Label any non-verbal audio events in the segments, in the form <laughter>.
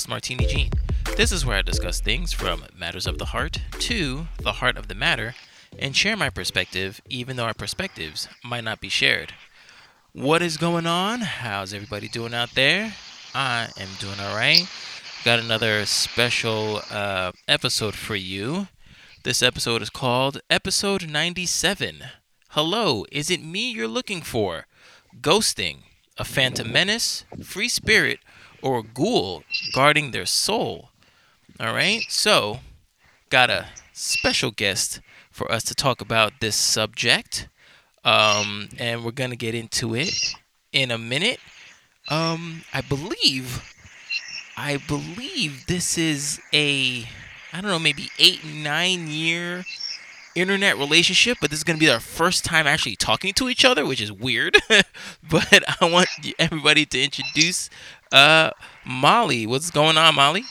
host, Martini Jean. This is where I discuss things from matters of the heart to the heart of the matter and share my perspective, even though our perspectives might not be shared. What is going on? How's everybody doing out there? I am doing all right. Got another special uh, episode for you. This episode is called Episode 97. Hello, is it me you're looking for? Ghosting, a phantom menace, free spirit, or ghoul guarding their soul? All right, so got a special guest for us to talk about this subject. Um, and we're to get into it in a minute. Um, I believe, I believe this is a, I don't know, maybe eight, nine year internet relationship, but this is going to be our first time actually talking to each other, which is weird. <laughs> but I want everybody to introduce uh, Molly. What's going on, Molly?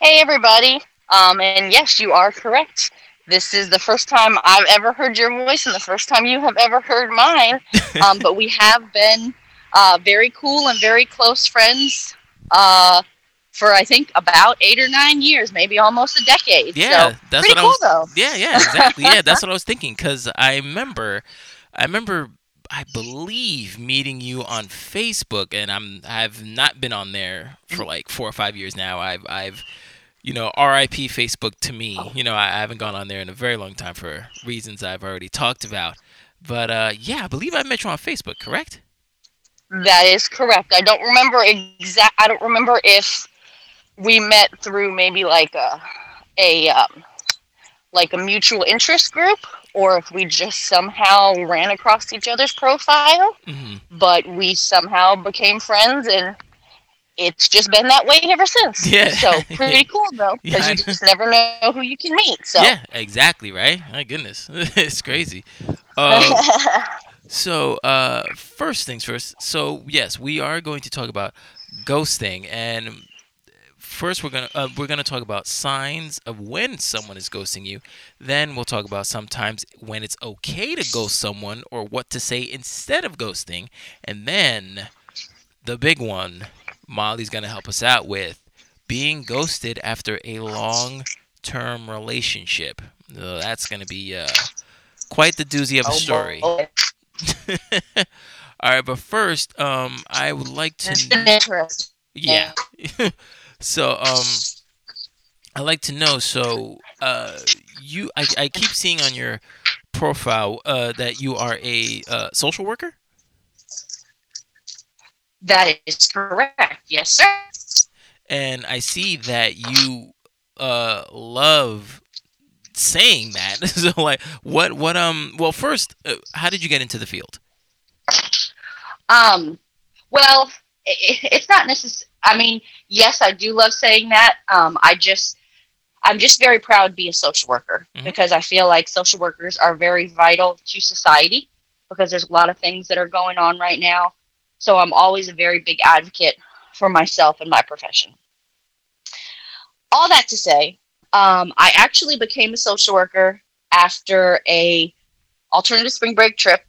Hey, everybody. Um, and yes, you are correct. This is the first time I've ever heard your voice and the first time you have ever heard mine. <laughs> Um, but we have been uh, very cool and very close friends uh, for I think about eight or nine years, maybe almost a decade. Yeah, so, that's pretty what cool I was. though. Yeah, yeah, exactly. yeah, that's <laughs> what I was thinking because I remember, I remember, I believe meeting you on Facebook, and I'm I've not been on there for like four or five years now. I've I've you know, RIP Facebook to me. You know, I, I haven't gone on there in a very long time for reasons I've already talked about. But uh, yeah, I believe I met you on Facebook, correct? That is correct. I don't remember exact. I don't remember if we met through maybe like a a um, like a mutual interest group or if we just somehow ran across each other's profile. hmm But we somehow became friends and. It's just been that way ever since. <laughs> Yeah. So pretty <laughs> cool though, because I you just never know who you can meet. So. Yeah, exactly, right? My goodness. <laughs> it's crazy. Um, So, uh, first things first. So, yes, we are going to talk about ghosting, and first we're gonna uh, we're gonna talk about signs of when someone is ghosting you. Then we'll talk about sometimes when it's okay to ghost someone or what to say instead of ghosting, and then the big one, Molly's gonna help us out with being ghosted after a long term relationship. Uh, that's gonna be uh, quite the doozy of a Oh, story. <laughs> All right, but first, um, I would like to, interesting. yeah. <laughs> so, um, I'd like to know. So, uh, you, I, I keep seeing on your profile, uh, that you are a uh, social worker. That is correct. Yes, sir. and I see that you uh love saying that. <laughs> so like what what um well first uh, how did you get into the field? Um, well, i i- it's not necessary. I mean, yes, I do love saying that. Um, I just, I'm just very proud to be a social worker Mhm. because I feel like social workers are very vital to society because there's a lot of things that are going on right now. So I'm always a very big advocate for myself and my profession. All that to say, um, I actually became a social worker after a alternative spring break trip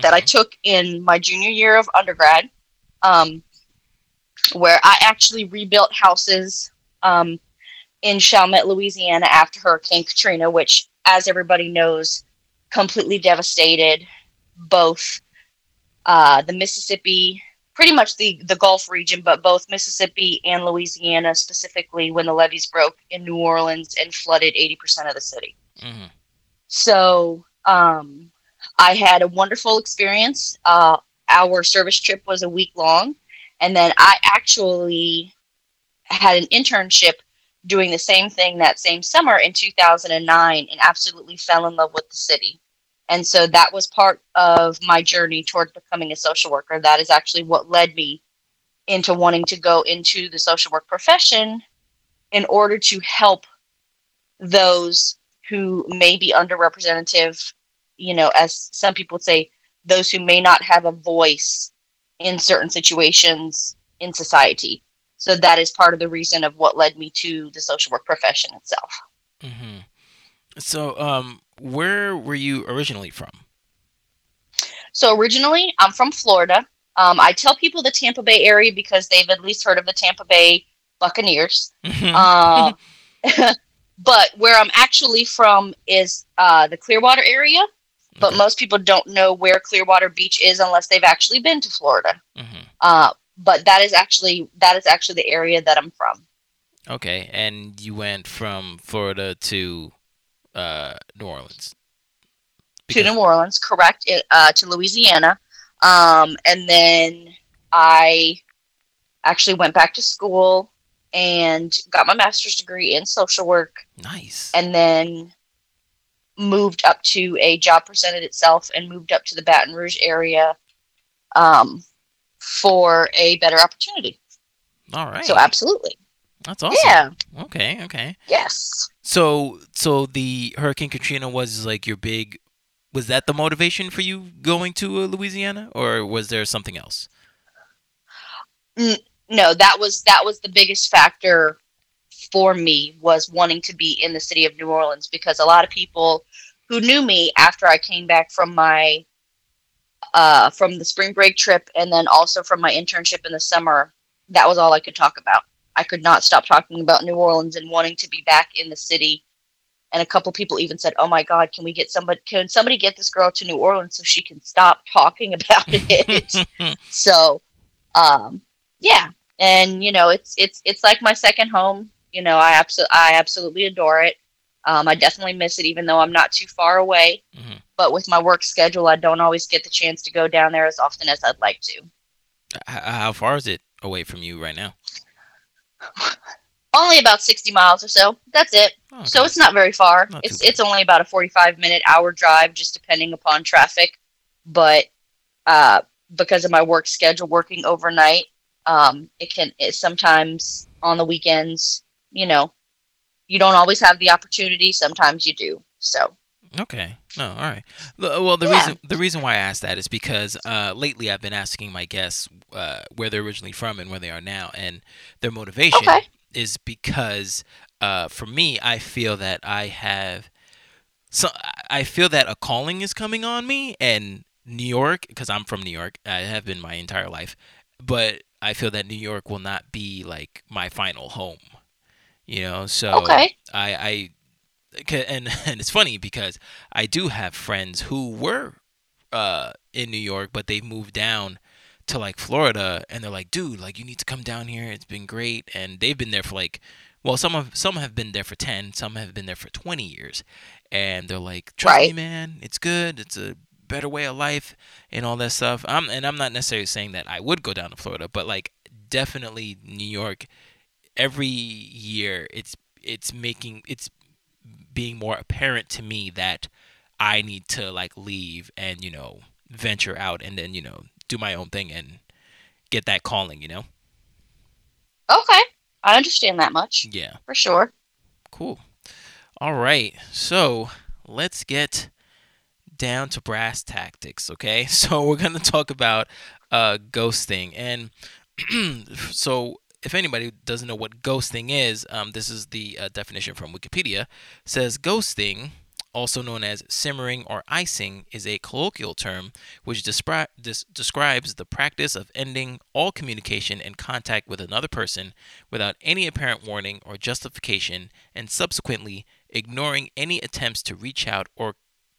that I Mhm. took in my junior year of undergrad, um, where I actually rebuilt houses um, in Chalmette, Louisiana after Hurricane Katrina, which, as everybody knows, completely devastated both uh, the Mississippi, pretty much the, the Gulf region, but both Mississippi and Louisiana, specifically when the levees broke in New Orleans and flooded 80% of the city. Mhm. So um, I had a wonderful experience. Uh, our service trip was a week long, and then I actually had an internship doing the same thing that same summer in 2009 and absolutely fell in love with the city. And so that was part of my journey toward becoming a social worker. That is actually what led me into wanting to go into the social work profession in order to help those who may be underrepresented, you know, as some people say, those who may not have a voice in certain situations in society. So that is part of the reason of what led me to the social work profession itself. Mm-hmm. So, um, where were you originally from? So originally, I'm from Florida. Um, I tell people the Tampa Bay area because they've at least heard of the Tampa Bay Buccaneers. uh, <laughs> <laughs> but where I'm actually from is uh, the Clearwater area. But Okay. most people don't know where Clearwater Beach is unless they've actually been to Florida. Mhm. Uh, but that is actually that is actually the area that I'm from. Okay, and you went from Florida to uh, New Orleans. to New Orleans, correct? It, uh, to Louisiana, um, and then I actually went back to school and got my master's degree in social work, Nice. and then moved up to a job presented itself and moved up to the Baton Rouge area um, for a better opportunity. All right. So absolutely, That's awesome. yeah, Okay. Okay. yes. So, so the Hurricane Katrina was like your big. Was that the motivation for you going to uh, Louisiana, or was there something else? no that was that was the biggest factor for me was wanting to be in the city of new orleans because a lot of people who knew me after i came back from my uh from the spring break trip and then also from my internship in the summer that was all i could talk about. I could not stop talking about new orleans and wanting to be back in the city. And a couple people even said oh my god can we get somebody can somebody get this girl to new orleans so she can stop <laughs> talking about it? <laughs> So um yeah. And you know it's it's it's like my second home. You know i absolutely i absolutely adore it um, i definitely miss it even though i'm not too far away. Mhm. but with my work schedule i don't always get the chance to go down there as often as i'd like to. How far is it away from you right now? <laughs> only about 60 miles or so. That's it. Oh, so it's not very far. Not it's it's only about a 45 minute hour drive just depending upon traffic. But uh, because of my work schedule working overnight um, it can it sometimes on the weekends you know you don't always have the opportunity sometimes you do so Okay. No, all right. Well, the Yeah. reason the reason why I asked that is because uh, lately I've been asking my guests uh, where they're originally from and where they are now, and their motivation Okay. is because uh, for me, I feel that I have so I feel that a calling is coming on me, and New York, because I'm from New York, I have been my entire life, but I feel that New York will not be like my final home. You know, so Okay. I, I and <laughs> and it's funny because I do have friends who were uh in New York, but they've moved down to like Florida, and they're like, dude, like you need to come down here. It's been great, and they've been there for like, well, some of some have been there for ten, some have been there for twenty years, and they're like, trust me, Right. man, it's good. It's a better way of life and all that stuff. I'm and I'm not necessarily saying that I would go down to Florida, but like definitely New York. Every year, it's it's making it's being more apparent to me that I need to like leave and you know venture out and then you know do my own thing and get that calling. You know. okay i understand that much Yeah. for sure Cool. All right. So let's get down to brass tactics, okay? <laughs> So we're going to talk about uh, ghosting. And <clears throat> so if anybody doesn't know what ghosting is, um, this is the uh, definition from Wikipedia. says ghosting, also known as simmering or icing, is a colloquial term which despri- dis- describes the practice of ending all communication and contact with another person without any apparent warning or justification, and subsequently ignoring any attempts to reach out or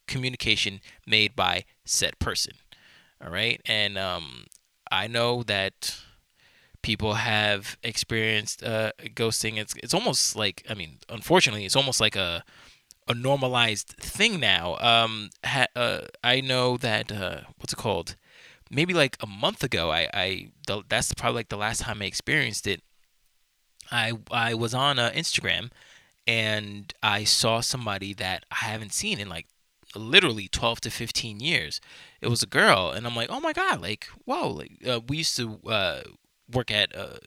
communication made by said person. All right, and um, I know that people have experienced uh, ghosting. It's it's almost like I mean, unfortunately, it's almost like a a normalized thing now. Um, ha- uh, I know that uh, what's it called? Maybe like a month ago, I I the, that's probably like the last time I experienced it. I I was on uh, Instagram and I saw somebody that I haven't seen in like literally 12 to 15 years. It was a girl and I'm like, "Oh my god, like whoa, like uh, we used to uh, work at uh,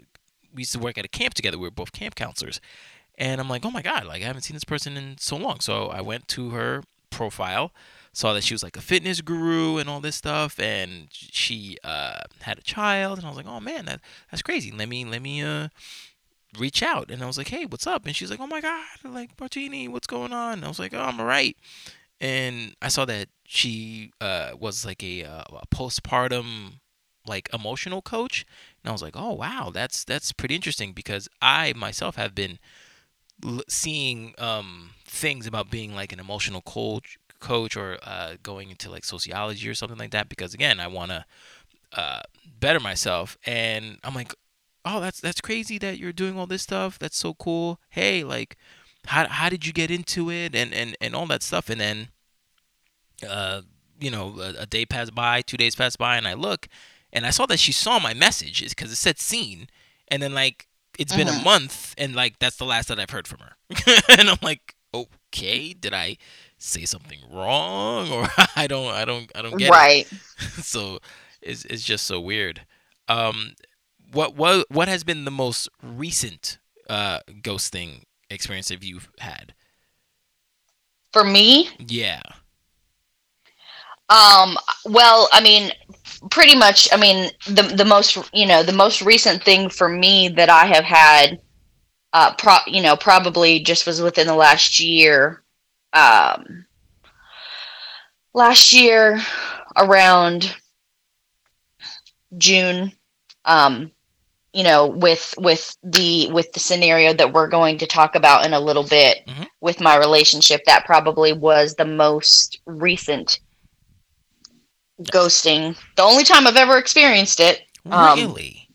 we used to work at a camp together. We were both camp counselors." And I'm like, "Oh my god, like I haven't seen this person in so long." So I went to her profile, saw that she was like a fitness guru and all this stuff and she uh, had a child and I was like, "Oh man, that that's crazy. Let me let me uh reach out and I was like, "Hey, what's up?" And she's like, "Oh my god, like Martini, what's going on?" And I was like, "Oh, I'm alright." And I saw that she uh, was like a, uh, a postpartum like emotional coach, and I was like, oh wow, that's that's pretty interesting because I myself have been l- seeing um, things about being like an emotional coach coach or uh, going into like sociology or something like that because again I want to uh, better myself. And I'm like oh that's that's crazy that you're doing all this stuff. That's so cool. Hey like how, how did you get into it? And, and, and all that stuff. And then uh, you know a, a day passed by two days passed by and I look and I saw that she saw my message because it said seen and then like it's been a Mhm. month and like that's the last that I've heard from her <laughs> and I'm like okay did I say something wrong <laughs> or I don't I don't I don't get it right. <laughs> so it's it's just so weird. Um, what what what has been the most recent uh ghosting experience that you've had? For me, Yeah. Um, well, I mean, pretty much. I mean, the the most you know the most recent thing for me that I have had, uh, pro you know probably just was within the last year. Um, last year around June. Um, you know, with with the with the scenario that we're going to talk about in a little bit Mhm. with my relationship, that probably was the most recent ghosting. The only time I've ever experienced it. Um, Really?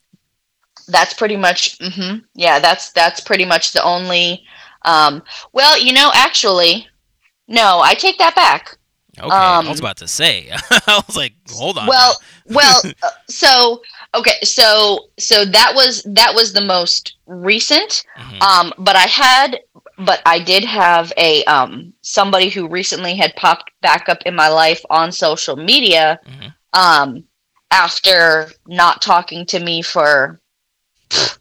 That's pretty much. hmm yeah, that's that's pretty much the only. Um, well, you know, actually, no, I take that back. okay. I was um, about to say. <laughs> I was like, hold on. Well, <laughs> well, uh, so okay, so so that was that was the most recent. Mhm. Um, but I had, but I did have a um somebody who recently had popped back up in my life on social media. Mhm. Um, after not talking to me for pff,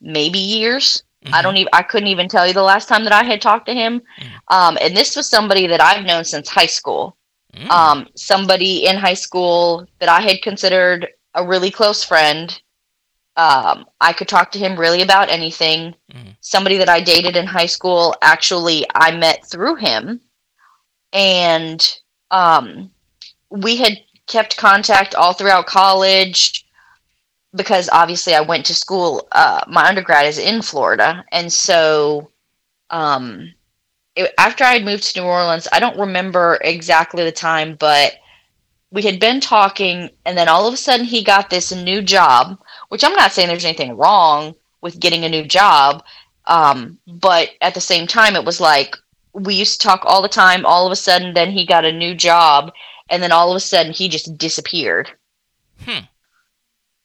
maybe years. I Mhm. don't even. I couldn't even tell you the last time that I had talked to him. Mhm. Um, and this was somebody that I've known since high school Mm. um, somebody in high school that I had considered a really close friend. Um, I could talk to him really about anything. Mhm. Somebody that I dated in high school, actually, I met through him. And um, we had kept contact all throughout college because obviously I went to school. Uh, my undergrad is in Florida. And so um, it, after I had moved to New Orleans, I don't remember exactly the time, but we had been talking, and then all of a sudden he got this new job, which I'm not saying there's anything wrong with getting a new job, um, but at the same time, it was like we used to talk all the time. All of a sudden, then he got a new job, and then all of a sudden he just disappeared, Hmm.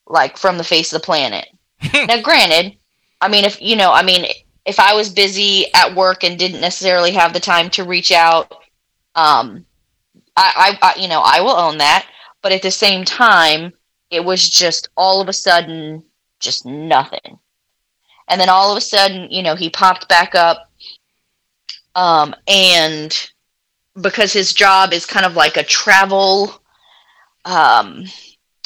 like from the face of the planet. now, granted, I mean, if you know, I mean, if I was busy at work and didn't necessarily have the time to reach out, um, I, I, I, you know, I will own that. But at the same time, it was just all of a sudden, just nothing. And then all of a sudden, you know, he popped back up, um, and because his job is kind of like a travel, um,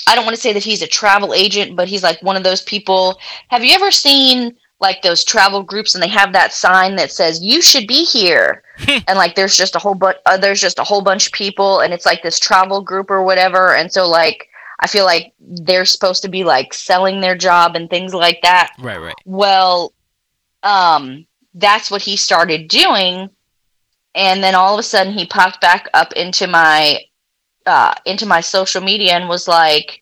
I don't want to say that he's a travel agent, but he's like one of those people. Have you ever seen like those travel groups and they have that sign that says you should be here and like there's just a whole bunch uh, there's just a whole bunch of people and it's like this travel group or whatever and so like i feel like they're supposed to be like selling their job and things like that Right, right. well um that's what he started doing and then all of a sudden he popped back up into my uh into my social media and was like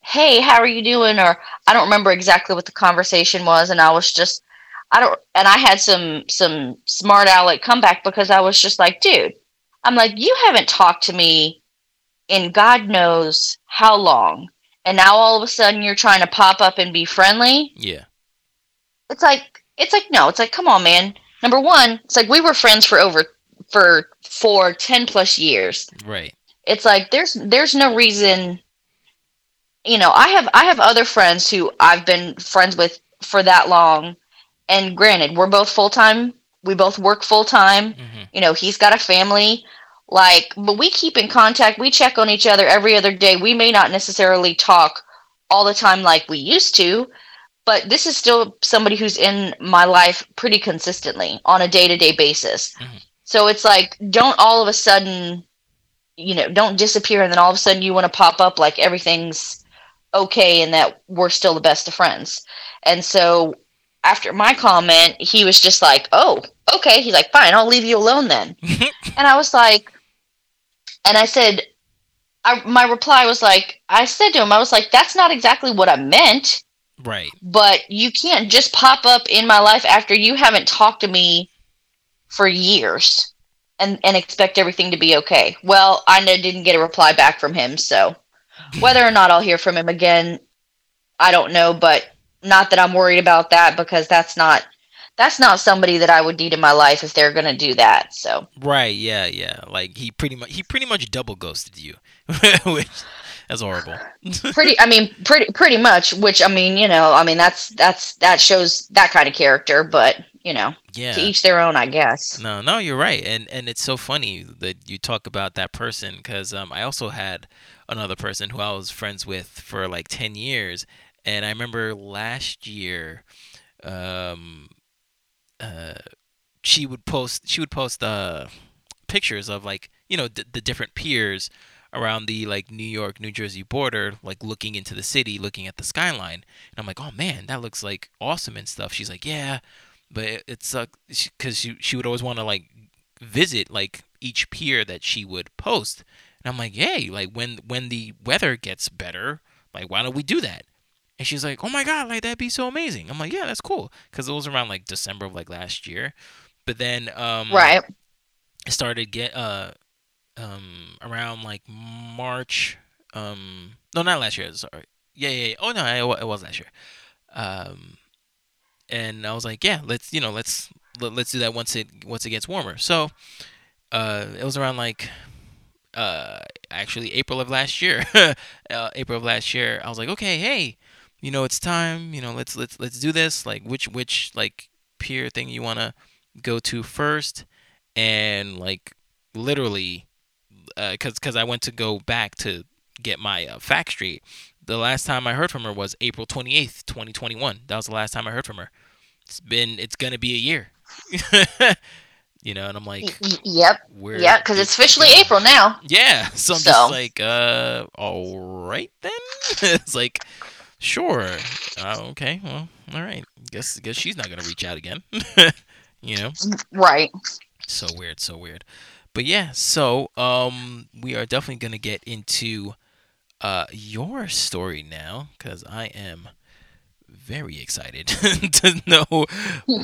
hey how are you doing or i don't remember exactly what the conversation was and i was just i don't and i had some some smart aleck comeback because i was just like dude i'm like you haven't talked to me in god knows how long. And now all of a sudden you're trying to pop up and be friendly? Yeah. it's like it's like no it's like come on man. Number one it's like we were friends for over for for 10 plus years. Right. it's like there's there's no reason you know i have i have other friends who i've been friends with for that long. And granted we're both full-time we both work full-time. Hmm you know he's got a family like but we keep in contact we check on each other every other day we may not necessarily talk all the time like we used to but this is still somebody who's in my life pretty consistently on a day-to-day basis Mhm. so it's like don't all of a sudden you know don't disappear and then all of a sudden you want to pop up like everything's okay and that we're still the best of friends. And so after my comment, he was just like, "Oh, okay." He's like, "Fine, I'll leave you alone then." <laughs> and I was like, and I said, I, my reply was like, I said to him, I was like, "That's not exactly what I meant." Right. But you can't just pop up in my life after you haven't talked to me for years and and expect everything to be okay. Well, I didn't get a reply back from him, so <laughs> whether or not I'll hear from him again, I don't know, but not that I'm worried about that because that's not that's not somebody that I would need in my life if they're gonna do that. So right, yeah, yeah. Like he pretty much he pretty much double ghosted you, <laughs> which that's horrible. <laughs> pretty, I mean, pretty pretty much. Which I mean, you know, I mean that's that's that shows that kind of character, but you know, yeah. to each their own, I guess. No, no, you're right, and and it's so funny that you talk about that person because um, I also had another person who I was friends with for like ten years, and I remember last year, um, uh, she would post she would post uh pictures of like you know d- the different piers around the like New York New Jersey border like looking into the city looking at the skyline. And I'm like oh man that looks like awesome and stuff. She's like yeah but it, it's uh because she, she would always want to like visit like each pier that she would post. And I'm like hey like when when the weather gets better like why don't we do that and she's like, "Oh my god, like that'd be so amazing." I'm like, "Yeah, that's cool," because it was around like December of like last year. But then, um, right, it started get uh, um, around like March. Um, no, not last year. Sorry. Yeah, yeah. yeah. Oh no, it, it was last year. Um, and I was like, "Yeah, let's you know, let's let, us let us do that once it once it gets warmer." So, uh, it was around like uh actually April of last year. <laughs> uh, April of last year, I was like, okay, hey, you know, it's time. You know, let's let's let's do this. Like, which which like pier thing you wanna go to first? And like literally, uh, cause cause I went to go back to get my uh, fact. The last time I heard from her was April twenty eighth, twenty twenty one. That was the last time I heard from her. It's been it's gonna be a year. <laughs> you know, and I'm like, yep, yeah, because it's officially April now. Yeah, <laughs> so I'm so. just like, uh, all right then. <laughs> it's like, Sure. Uh, okay. Well, all right. Guess guess she's not gonna reach out again. <laughs> you know. Right. So weird. So weird. But yeah. So um, we are definitely gonna get into uh your story now because I am very excited <laughs> to know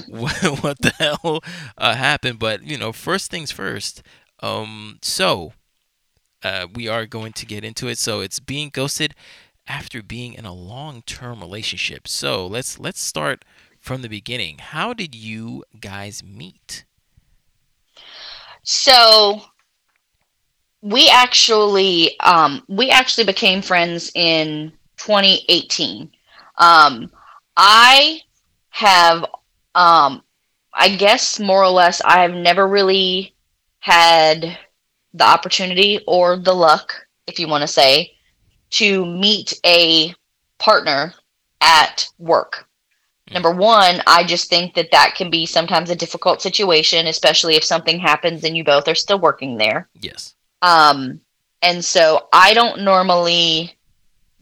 what, what the hell uh, happened. But you know, first things first. Um, so uh, we are going to get into it. So it's being ghosted after being in a long-term relationship. So let's let's start from the beginning. How did you guys meet? So we actually um, we actually became friends in 2018. Um, I have um, I guess more or less I have never really had the opportunity or the luck, if you want to say, to meet a partner at work. Number one, I just think that that can be sometimes a difficult situation, especially if something happens and you both are still working there. Yes. Um, and so I don't normally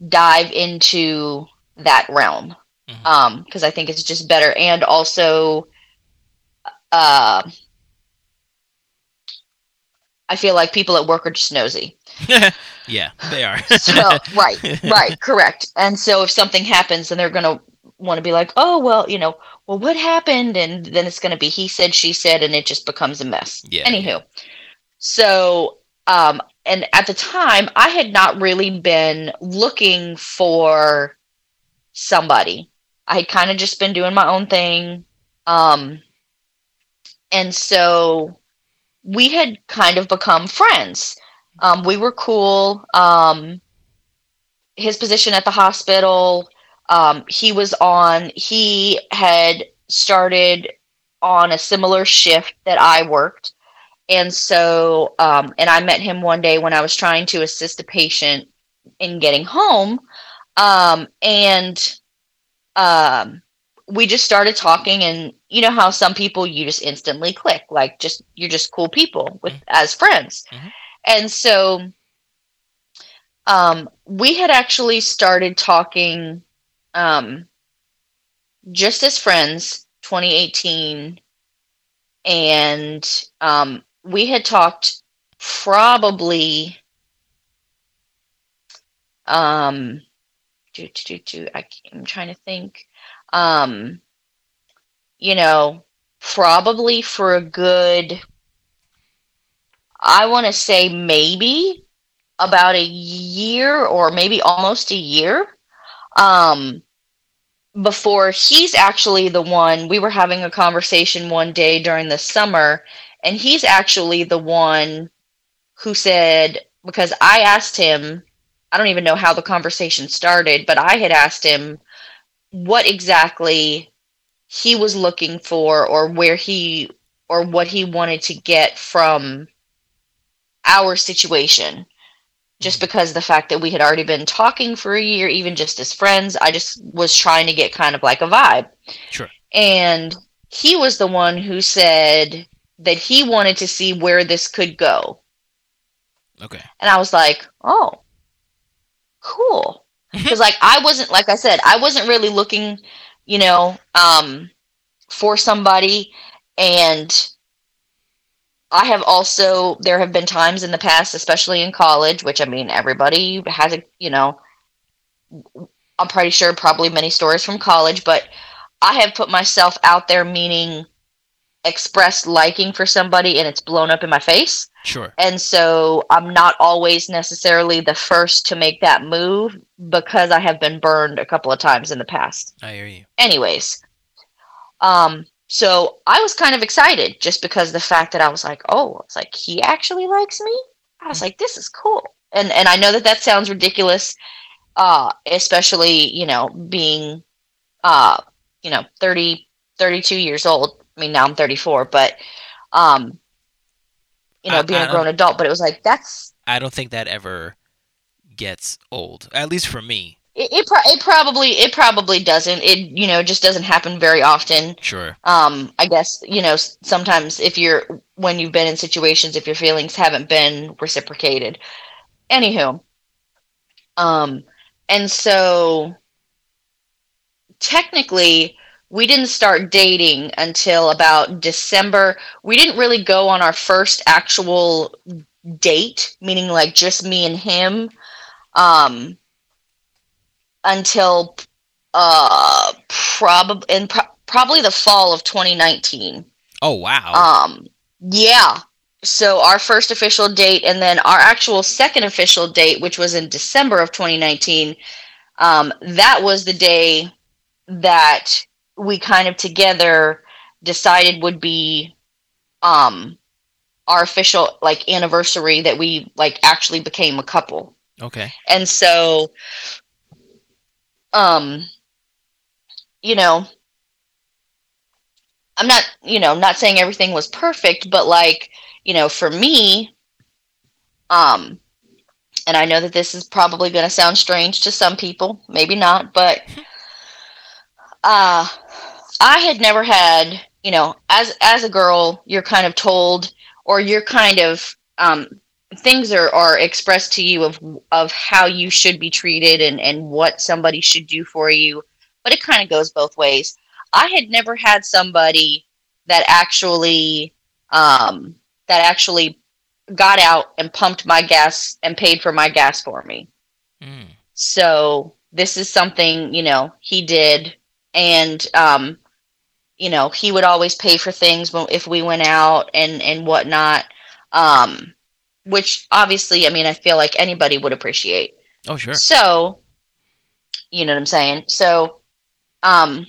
dive into that realm mm-hmm. um, because I think it's just better. And also, uh, I feel like people at work are just nosy. <laughs> yeah, they are. <laughs> so right, <laughs> right, correct. And so if something happens, then they're gonna want to be like, oh well, you know, well what happened, and then it's gonna be he said, she said, and it just becomes a mess. Yeah. Anywho, so um, and at the time, I had not really been looking for somebody. I had kind of just been doing my own thing. Um, and so we had kind of become friends. Um, we were cool. Um, his position at the hospital, um, he was on, he had started on a similar shift that I worked. And so, um, and I met him one day when I was trying to assist a patient in getting home. Um, and um, we just started talking and you know how some people you just instantly click like just you're just cool people with mm-hmm. as friends mm-hmm. and so Um, we had actually started talking um, just as friends 2018 and um, we had talked probably um do, do, do, I, i'm trying to think um you know probably for a good i want to say maybe about a year or maybe almost a year um before he's actually the one we were having a conversation one day during the summer and he's actually the one who said because I asked him I don't even know how the conversation started but I had asked him what exactly he was looking for or where he or what he wanted to get from our situation just mm-hmm. because the fact that we had already been talking for a year, even just as friends, I just was trying to get kind of like a vibe. Sure. And he was the one who said that he wanted to see where this could go. Okay. And I was like, oh, cool. Because, like, I wasn't, like I said, I wasn't really looking, you know, um, for somebody. And I have also there have been times in the past, especially in college, which I mean everybody has a you know I'm pretty sure probably many stories from college, but I have put myself out there meaning expressed liking for somebody and it's blown up in my face. Sure. And so I'm not always necessarily the first to make that move because I have been burned a couple of times in the past. I hear you. Anyways, um so I was kind of excited just because the fact that I was like, oh, it's like he actually likes me. I was like, this is cool. And and I know that that sounds ridiculous, uh, especially you know being, uh, you know 30, 32 years old. I mean now I'm 34, but um, you know I- being I a grown adult. But it was like that's I don't think that ever gets old. At least for me. it. It, pro- it probably it probably doesn't. It you know just doesn't happen very often. Sure. um i guess you know sometimes if you're when you've been in situations if your feelings haven't been reciprocated anywho um and so technically we didn't start dating until about december. We didn't really go on our first actual date meaning like just me and him um until uh probably in pro- probably the fall of 2019 Oh wow. um yeah. So our first official date and then our actual second official date which was in december of 2019 um that was the day that we kind of together decided would be um our official like anniversary that we like actually became a couple okay. and so um you know i'm not you know not saying everything was perfect but like you know for me um and i know that this is probably going to sound strange to some people maybe not but <laughs> uh i had never had you know as as a girl you're kind of told or you're kind of um things are, are expressed to you of of how you should be treated and and what somebody should do for you but it kind of goes both ways i had never had somebody that actually um that actually got out and pumped my gas and paid for my gas for me Mm. so this is something you know he did and um you know he would always pay for things when, if we went out and and whatnot um which obviously i mean i feel like anybody would appreciate. Oh sure. so you know what i'm saying? So um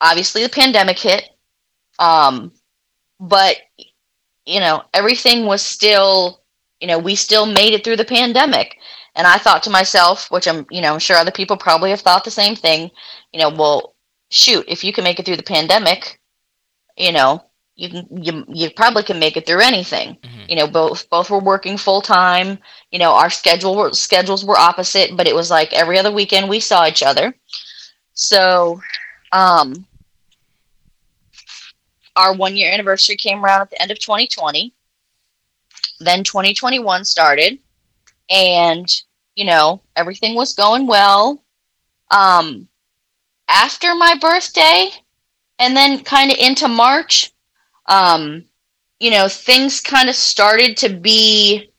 obviously the pandemic hit um but you know everything was still you know we still made it through the pandemic and i thought to myself which i'm you know i'm sure other people probably have thought the same thing you know well shoot if you can make it through the pandemic you know you can you, you probably can make it through anything. Mhm. you know both both were working full time you know our schedule were, schedules were opposite but it was like every other weekend we saw each other. So um our one year anniversary came around at the end of 2020 then 2021 started and you know, everything was going well. Um, after my birthday, and then kind of into March, um, you know, things kind of started to be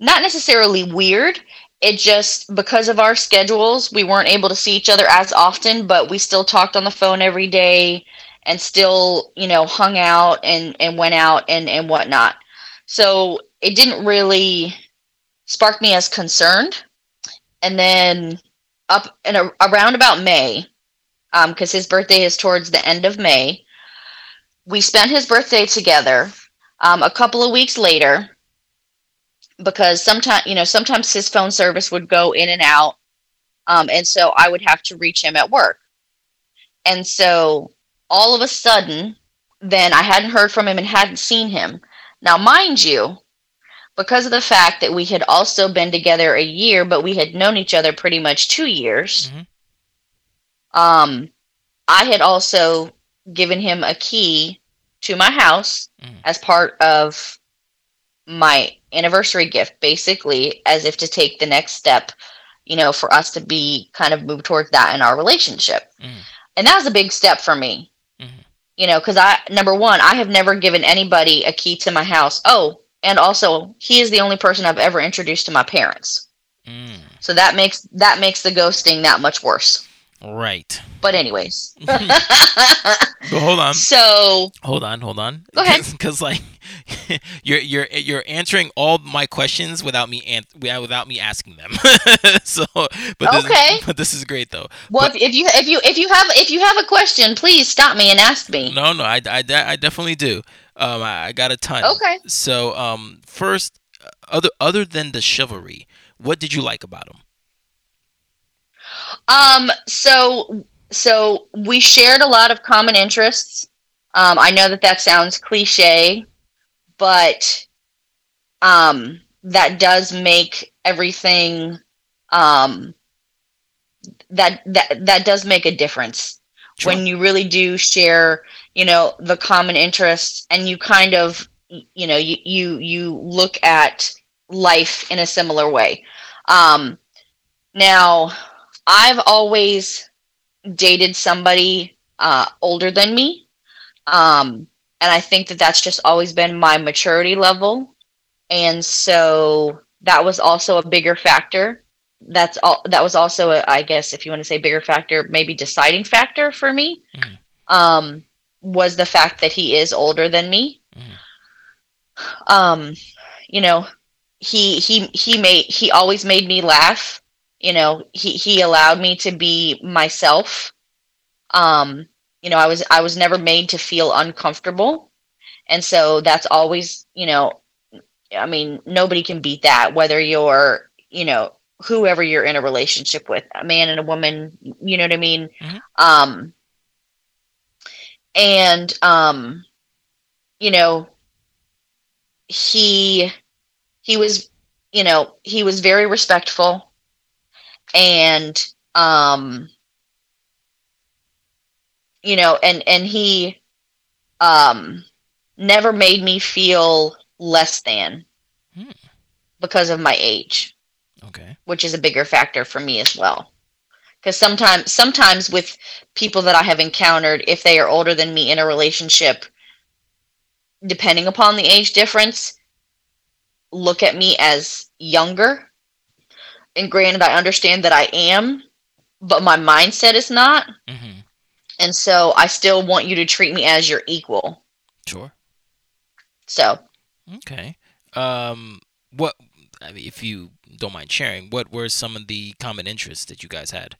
not necessarily weird. It just because of our schedules, we weren't able to see each other as often, but we still talked on the phone every day and still, you know, hung out and and went out and and whatnot. So it didn't really spark me as concerned. And then up and around about May, because um, his birthday is towards the end of May, we spent his birthday together. Um, a couple of weeks later, because sometimes you know sometimes his phone service would go in and out, um, and so I would have to reach him at work. And so all of a sudden, then I hadn't heard from him and hadn't seen him. Now, mind you, because of the fact that we had also been together a year, but we had known each other pretty much two years. Mm-hmm. Um, I had also given him a key to my house mm. as part of my anniversary gift, basically, as if to take the next step, you know, for us to be kind of move towards that in our relationship. Mm. And that was a big step for me. Mm-hmm. You know, because I, number one, I have never given anybody a key to my house. Oh, and also he is the only person I've ever introduced to my parents. Mm. So that makes that makes the ghosting that much worse. Right. But anyways. <laughs> <laughs> but hold on. So hold on, hold on. Go ahead. <laughs> Because like you're you're you're answering all my questions without me an- without me asking them. so, but this, okay. But this is great though. Well, but, if you if you if you have if you have a question, please stop me and ask me. No, no, I, I, I definitely do. Um, I, I got a ton. Okay. So, um, first, other other than the chivalry, what did you like about him? Um, so so we shared a lot of common interests. Um, I know that that sounds cliche, but um, that does make everything um, that that that does make a difference sure. when you really do share you know the common interests and you kind of you know you you you look at life in a similar way. Um now i've always dated somebody uh older than me. Um and i think that that's just always been my maturity level. And so that was also a bigger factor. That's all that was also a, I guess if you want to say bigger factor maybe deciding factor for me. Mm. um was the fact that he is older than me. Mm. Um, you know, he he he made he always made me laugh. You know, he he allowed me to be myself. Um, you know, I was I was never made to feel uncomfortable. And so that's always, you know, I mean, nobody can beat that whether you're, you know, whoever you're in a relationship with, a man and a woman, you know what I mean? Mm-hmm. Um and um you know he he was you know he was very respectful and um you know and and he um never made me feel less than hmm. because of my age okay which is a bigger factor for me as well because sometimes sometimes with people that I have encountered, if they are older than me in a relationship, depending upon the age difference, look at me as younger. And granted, I understand that I am, but my mindset is not. Mm-hmm. And so I still want you to treat me as your equal. Sure. So. Okay. Um. What? I mean, if you don't mind sharing, what were some of the common interests that you guys had?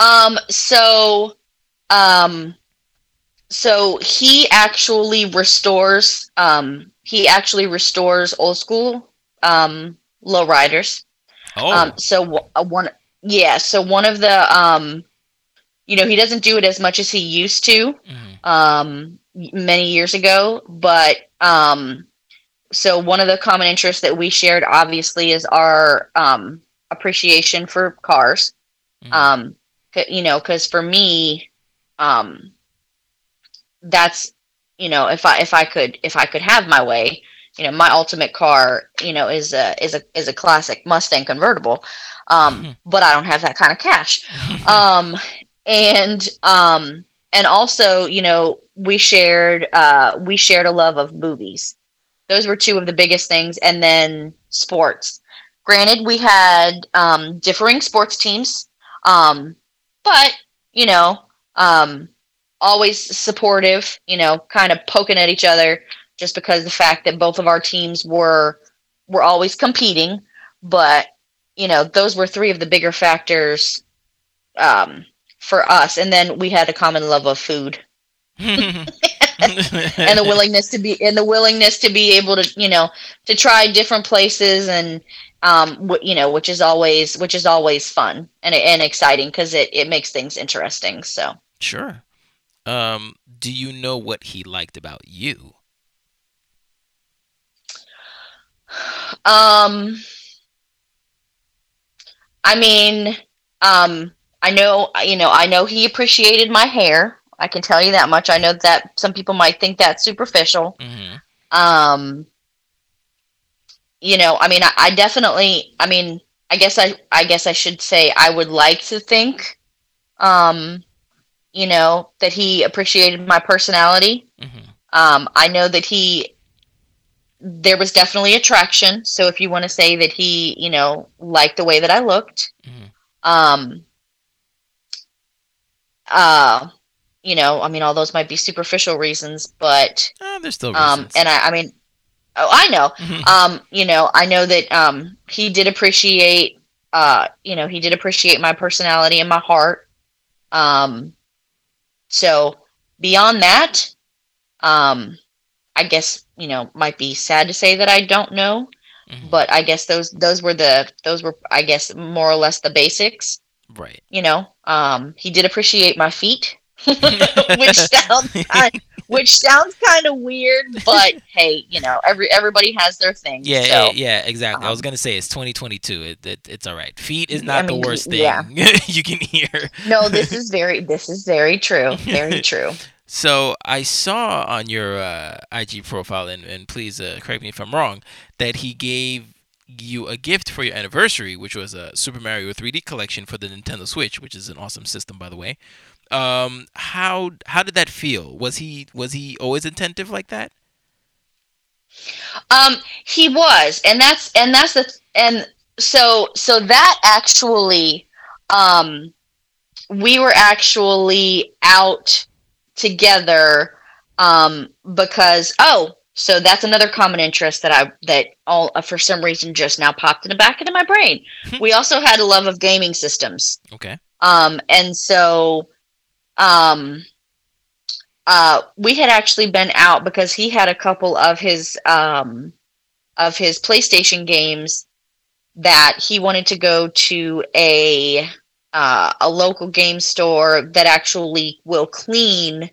Um, so, um, so he actually restores, um, he actually restores old school, um, low riders. Oh. Um, so uh, one, yeah, so one of the, um, you know, he doesn't do it as much as he used to, mm. um, many years ago, but, um, so one of the common interests that we shared obviously is our um, appreciation for cars mm. um, you know because for me um, that's you know if i if i could if i could have my way you know, my ultimate car, you know, is a is a is a classic Mustang convertible. Um, mm-hmm. but I don't have that kind of cash. <laughs> um, and um, and also, you know, we shared uh, we shared a love of movies. Those were two of the biggest things, and then sports. Granted, we had um, differing sports teams, um, but you know, um, always supportive. You know, kind of poking at each other just because the fact that both of our teams were were always competing. But you know, those were three of the bigger factors um, for us. And then we had a common love of food. <laughs> and the <laughs> willingness to be and the willingness to be able to you know to try different places and um w- you know which is always which is always fun and and exciting because it it makes things interesting so sure um do you know what he liked about you um i mean um i know you know i know he appreciated my hair I can tell you that much. I know that some people might think that's superficial. Mm-hmm. Um, you know, I mean, I, I, definitely, I mean, I guess I, I guess I should say I would like to think, um, you know, that he appreciated my personality. Mm-hmm. Um, I know that he, there was definitely attraction. So if you want to say that he, you know, liked the way that I looked, mm-hmm. um, uh, you know, I mean, all those might be superficial reasons, but uh, there's still um, reasons. Um, and I, I mean, oh, I know, mm-hmm. um, you know, I know that um, he did appreciate, uh, you know, he did appreciate my personality and my heart. Um, so beyond that, um, I guess you know, might be sad to say that I don't know, mm-hmm. but I guess those those were the those were I guess more or less the basics. Right. You know, um, he did appreciate my feet. <laughs> which <laughs> sounds which sounds kind of weird, <laughs> but hey, you know, every everybody has their thing. Yeah, so, yeah, exactly. Um, I was um, gonna say it's 2022. It, it, it's all right. Feet is not I mean, the worst thing yeah. <laughs> you can hear. no, this is very this is very true. Very <laughs> true. So I saw on your uh, IG profile, and, and please uh, correct me if I'm wrong, that he gave you a gift for your anniversary, which was a Super Mario 3D collection for the Nintendo Switch, which is an awesome system, by the way. Um, how how did that feel? Was he was he always attentive like that? Um, he was, and that's and that's the and so so that actually, um, we were actually out together, um, because oh, so that's another common interest that I that all uh, for some reason just now popped in the back into my brain. we also had a love of gaming systems. Okay. Um, and so um, uh, we had actually been out because he had a couple of his um, of his PlayStation games that he wanted to go to a uh, a local game store that actually will clean.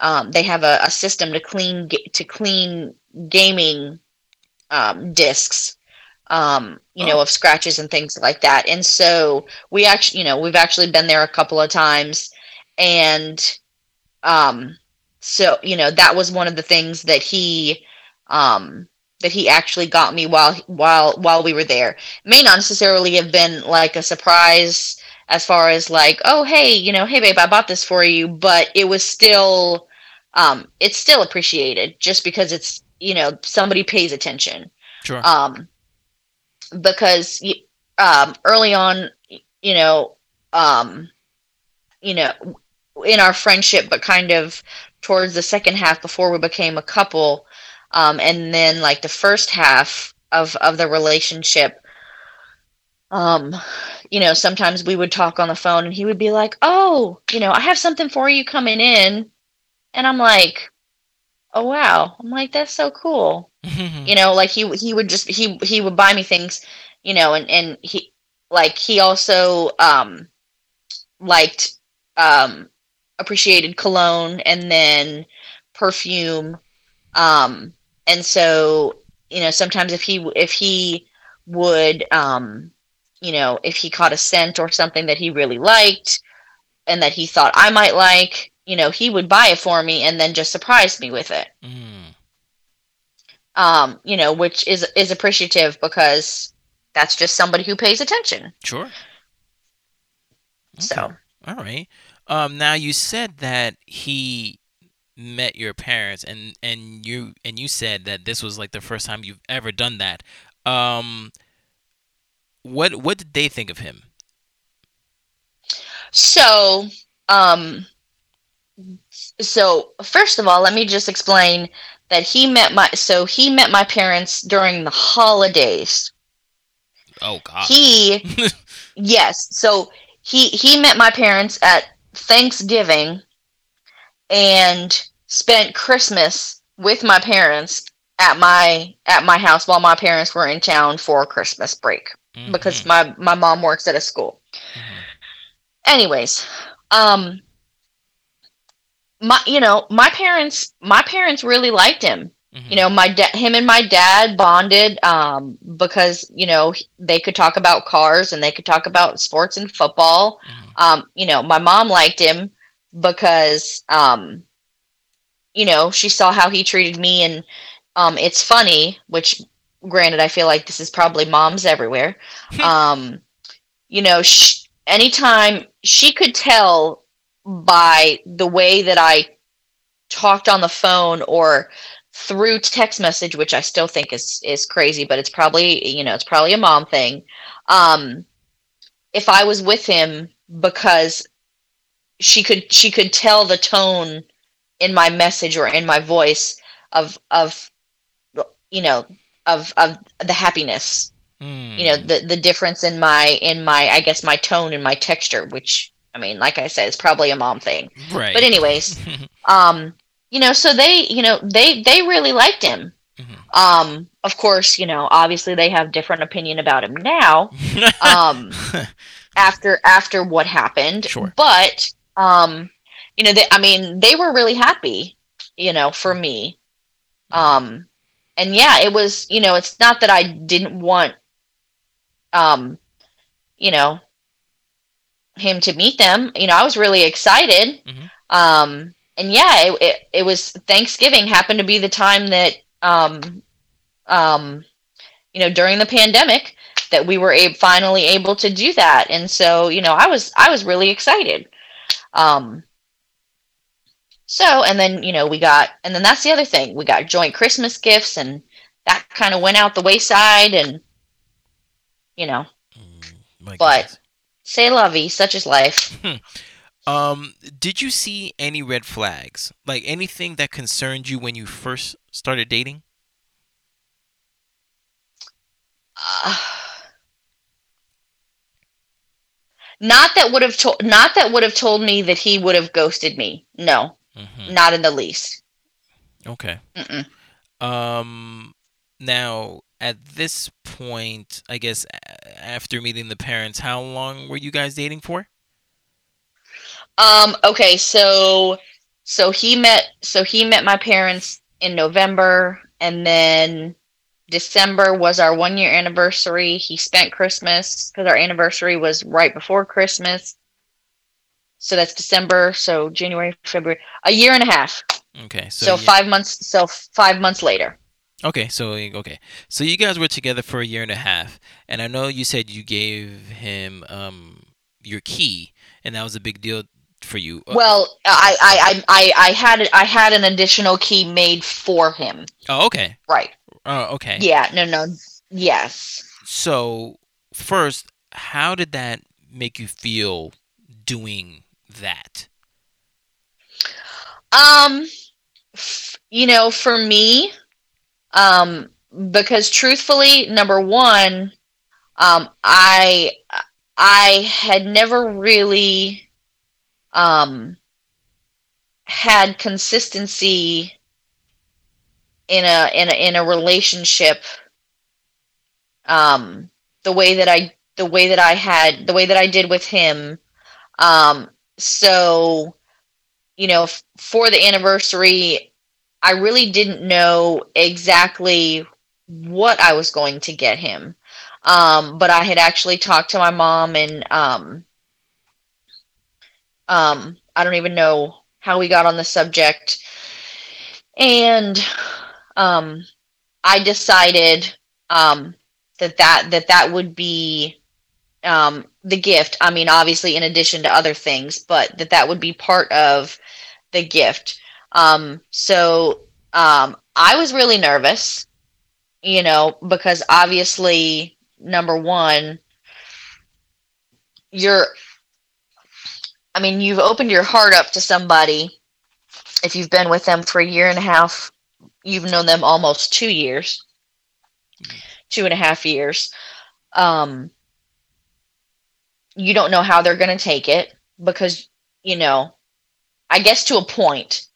Um, they have a, a, system to clean to clean gaming um, discs, um, you oh. know, of scratches and things like that. And so we actually, you know, we've actually been there a couple of times and um so you know that was one of the things that he um that he actually got me while while while we were there may not necessarily have been like a surprise as far as like oh hey you know hey babe i bought this for you but it was still um it's still appreciated just because it's you know somebody pays attention sure um because um early on you know um you know in our friendship, but kind of towards the second half before we became a couple. Um, and then like the first half of, of the relationship, um, you know, sometimes we would talk on the phone and he would be like, Oh, you know, I have something for you coming in. And I'm like, Oh wow. I'm like, that's so cool. <laughs> you know, like he, he would just, he, he would buy me things, you know, and, and he, like, he also, um, liked, um, appreciated cologne and then perfume um and so you know sometimes if he if he would um you know if he caught a scent or something that he really liked and that he thought I might like you know he would buy it for me and then just surprise me with it mm. um, you know, which is is appreciative because that's just somebody who pays attention. Sure. So, All right. Um, now you said that he met your parents, and and you and you said that this was like the first time you've ever done that. Um, what what did they think of him? so, um, so first of all, let me just explain that he met my so he met my parents during the holidays. Oh God. He <laughs> yes, so he he met my parents at Thanksgiving and spent Christmas with my parents at my at my house while my parents were in town for Christmas break because Mhm, my my mom works at a school. mhm. Anyways, um my you know, my parents my parents really liked him. Mhm. You know, my dad him and my dad bonded um because, you know, they could talk about cars and they could talk about sports and football. Mhm. Um, you know, my mom liked him because um you know, she saw how he treated me and um it's funny, which granted I feel like this is probably moms everywhere. um you know, sh- anytime she could tell by the way that I talked on the phone or through text message, which I still think is is crazy, but it's probably you know it's probably a mom thing. Um, if I was with him, because she could she could tell the tone in my message or in my voice of of you know of of the happiness you know Mm. the the difference in my in my i guess my tone and my texture which i mean like i said is probably a mom thing right. but anyways <laughs> um you know so they you know they they really liked him Mhm. um of course you know obviously they have different opinion about him now um <laughs> after after what happened Sure. but um you know they i mean they were really happy you know for me um and yeah it was you know it's not that i didn't want um you know him to meet them. You know i was really excited. Mhm. um and yeah it, it, it was thanksgiving happened to be the time that um um you know during the pandemic that we were a- finally able to do that. And so you know i was i was really excited. Um so and then you know we got and then that's the other thing. We got joint christmas gifts and that kind of went out the wayside and you know. Mm, But- say la vie such is life. <laughs> Um, did you see any red flags? Like anything that concerned you when you first started dating? uh, <sighs> not that would have told not that would have told me that he would have ghosted me. No hmm not in the least Okay. Mm-mm. Um, now at this point, I guess after meeting the parents, how long were you guys dating for? Um. Okay. So, so he met. So he met my parents in November, and then December was our one year anniversary. He spent Christmas because our anniversary was right before Christmas. So that's December. So January, February, a year and a half. Okay, So, so, yeah- five months. So five months later. Okay, so okay, so you guys were together for a year and a half, and I know you said you gave him um your key, and that was a big deal for you. Uh, Well, I, I, I, I, had I had an additional key made for him. oh, okay, Right. uh, okay. Yeah. No. No. Yes. So first, how did that make you feel doing that? Um, you know, for me, um, because truthfully, number one, um, I I had never really um had consistency in a in a in a relationship um the way that I the way that I had the way that I did with him um so you know f- for the anniversary I really didn't know exactly what I was going to get him. Um but I had actually talked to my mom and um um I don't even know how we got on the subject. And um I decided um, that that that that would be um, the gift. I mean, obviously, in addition to other things, but that that would be part of the gift. Um, so um, I was really nervous, you know, because obviously, number one, you're, I mean, you've opened your heart up to somebody. If you've been with them for a year and a half, you've known them almost two years, two and a half years. Um, you don't know how they're going to take it because, you know, I guess to a point,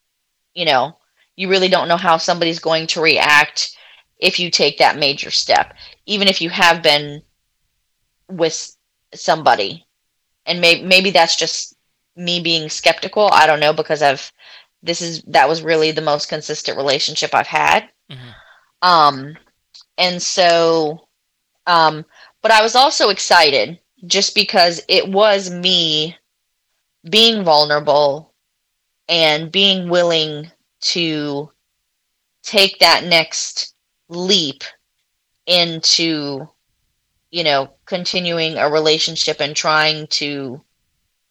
you know, you really don't know how somebody's going to react if you take that major step, even if you have been with somebody. And maybe maybe that's just me being skeptical. I don't know because I've this is that was really the most consistent relationship I've had. Mm-hmm. Um and so um but I was also excited just because it was me being vulnerable and being willing to take that next leap into you know continuing a relationship and trying to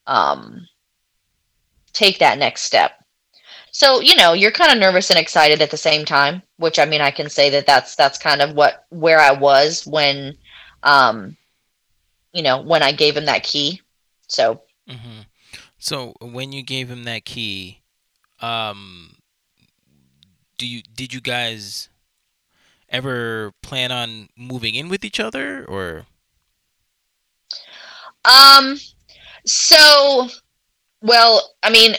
um take that next step. So you know you're kind of nervous and excited at the same time which i mean i can say that that's that's kind of what where i was when um you know, when I gave him that key. So. Mm-hmm. So when you gave him that key, um, do you did you guys ever plan on moving in with each other or? Um. So, well, I mean,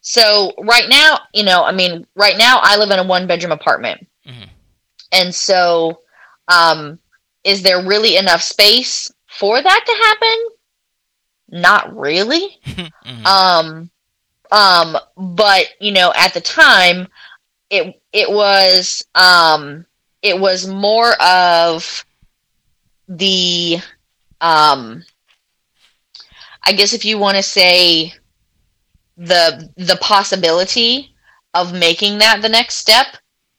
so right now, you know, I mean, right now I live in a one bedroom apartment, mm-hmm. and so, um, is there really enough space for that to happen? Not really. <laughs> mm-hmm. Um um but you know at the time it it was um it was more of the um I guess if you want to say the the possibility of making that the next step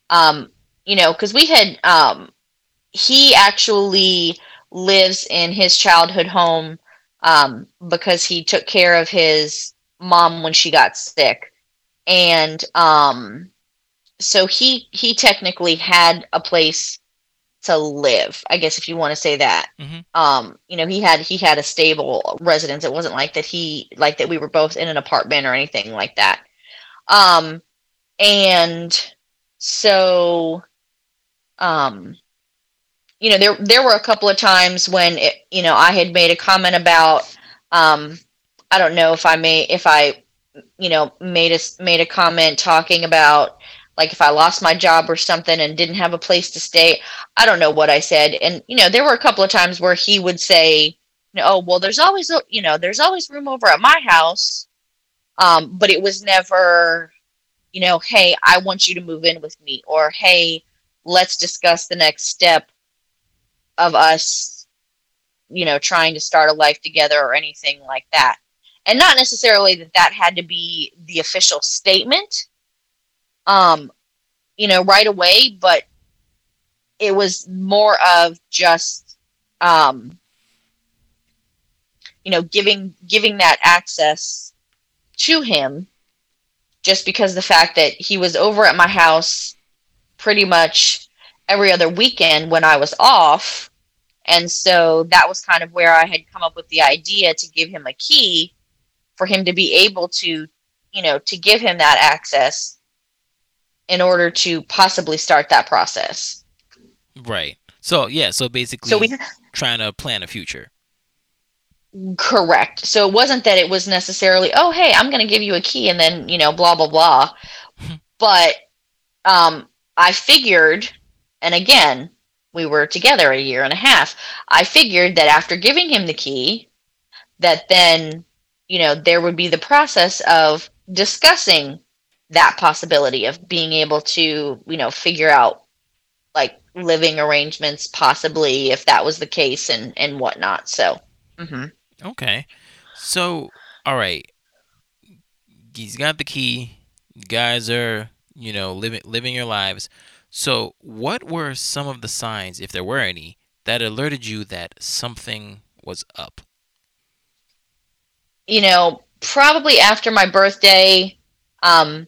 um you know because we had um he actually lives in his childhood home um, because he took care of his mom when she got sick, and um, so he he technically had a place to live i guess if you want to say that. Mm-hmm. um you know he had he had a stable residence. It wasn't like that he like that we were both in an apartment or anything like that. Um and so um you know, there there were a couple of times when it, you know I had made a comment about um, I don't know if I may if I you know made a made a comment talking about like if I lost my job or something and didn't have a place to stay. I don't know what I said, and you know there were a couple of times where he would say, "Oh, well, there's always you know there's always room over at my house," um, but it was never, you know, "Hey, I want you to move in with me," or "Hey, let's discuss the next step." Of us, you know, trying to start a life together or anything like that. And not necessarily that that had to be the official statement, um, you know, right away, but it was more of just, um, you know, giving giving that access to him, just because the fact that he was over at my house pretty much every other weekend when I was off. And so that was kind of where I had come up with the idea to give him a key for him to be able to, you know, to give him that access in order to possibly start that process. Right. So, yeah, so basically so we, trying to plan a future. Correct. So it wasn't that it was necessarily, oh, hey, I'm going to give you a key and then, you know, blah, blah, blah. <laughs> but um, I figured and again, we were together a year and a half. I figured that after giving him the key, that then, you know, there would be the process of discussing that possibility of being able to, you know, figure out like living arrangements possibly if that was the case and and whatnot. So, mm-hmm. okay. So, all right. He's got the key. You guys are, you know, living living your lives. So, what were some of the signs, if there were any, that alerted you that something was up? You know, probably after my birthday, um,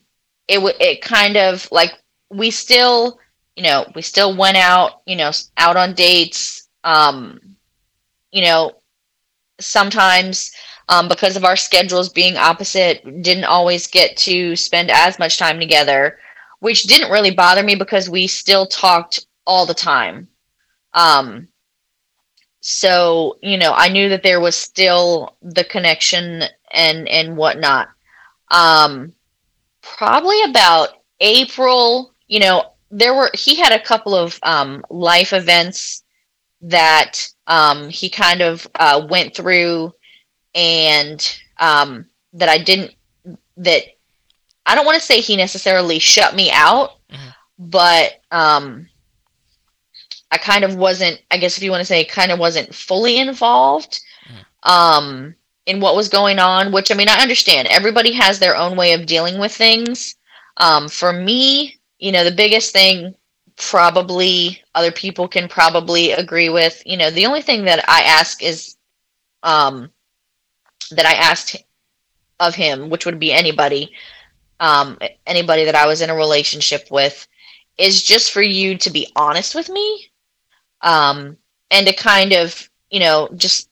it w- it kind of like we still, you know, we still went out, you know, out on dates. Um, you know, sometimes um, because of our schedules being opposite, didn't always get to spend as much time together, which didn't really bother me because we still talked all the time. Um, so you know, I knew that there was still the connection and and whatnot. Um, probably about April, you know, there were he had a couple of um, life events that um, he kind of uh, went through and um, that I didn't that I don't want to say he necessarily shut me out, mm-hmm. but um, I kind of wasn't. I guess if you want to say, kind of wasn't fully involved mm-hmm. um, in what was going on. Which I mean, I understand. Everybody has their own way of dealing with things. Um, for me, you know, the biggest thing probably other people can probably agree with. You know, the only thing that I ask is um, that I asked of him, which would be anybody, um, anybody that I was in a relationship with, is just for you to be honest with me, um, and to kind of, you know, just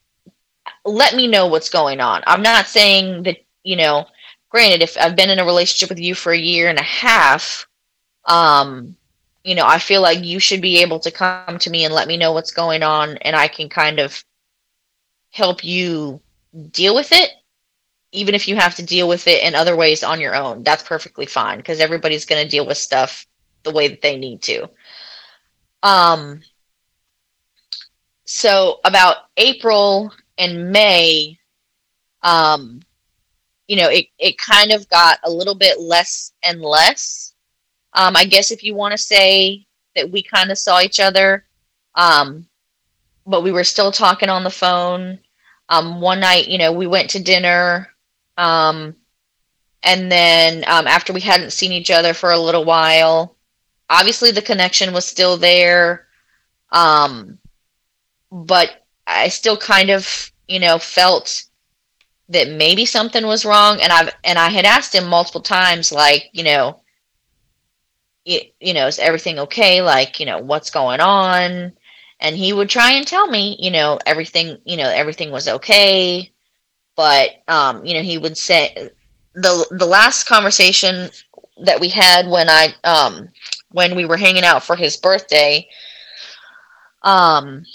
let me know what's going on. I'm not saying that, you know, granted, if I've been in a relationship with you for a year and a half, um, you know, I feel like you should be able to come to me and let me know what's going on, and I can kind of help you deal with it, even if you have to deal with it in other ways on your own. That's perfectly fine because everybody's going to deal with stuff the way that they need to. Um, so about April and May, um, you know, it, it kind of got a little bit less and less. Um, I guess if you want to say that we kind of saw each other, um, but we were still talking on the phone. Um, one night, you know, we went to dinner, um, and then um, after we hadn't seen each other for a little while, obviously the connection was still there, um, but I still kind of, you know, felt that maybe something was wrong, and I've and I had asked him multiple times, like, you know it, you know, is everything okay? Like, you know, what's going on? And he would try and tell me, you know, everything, you know, everything was okay. But, um, you know, he would say the, the last conversation that we had when I, um, when we were hanging out for his birthday, um,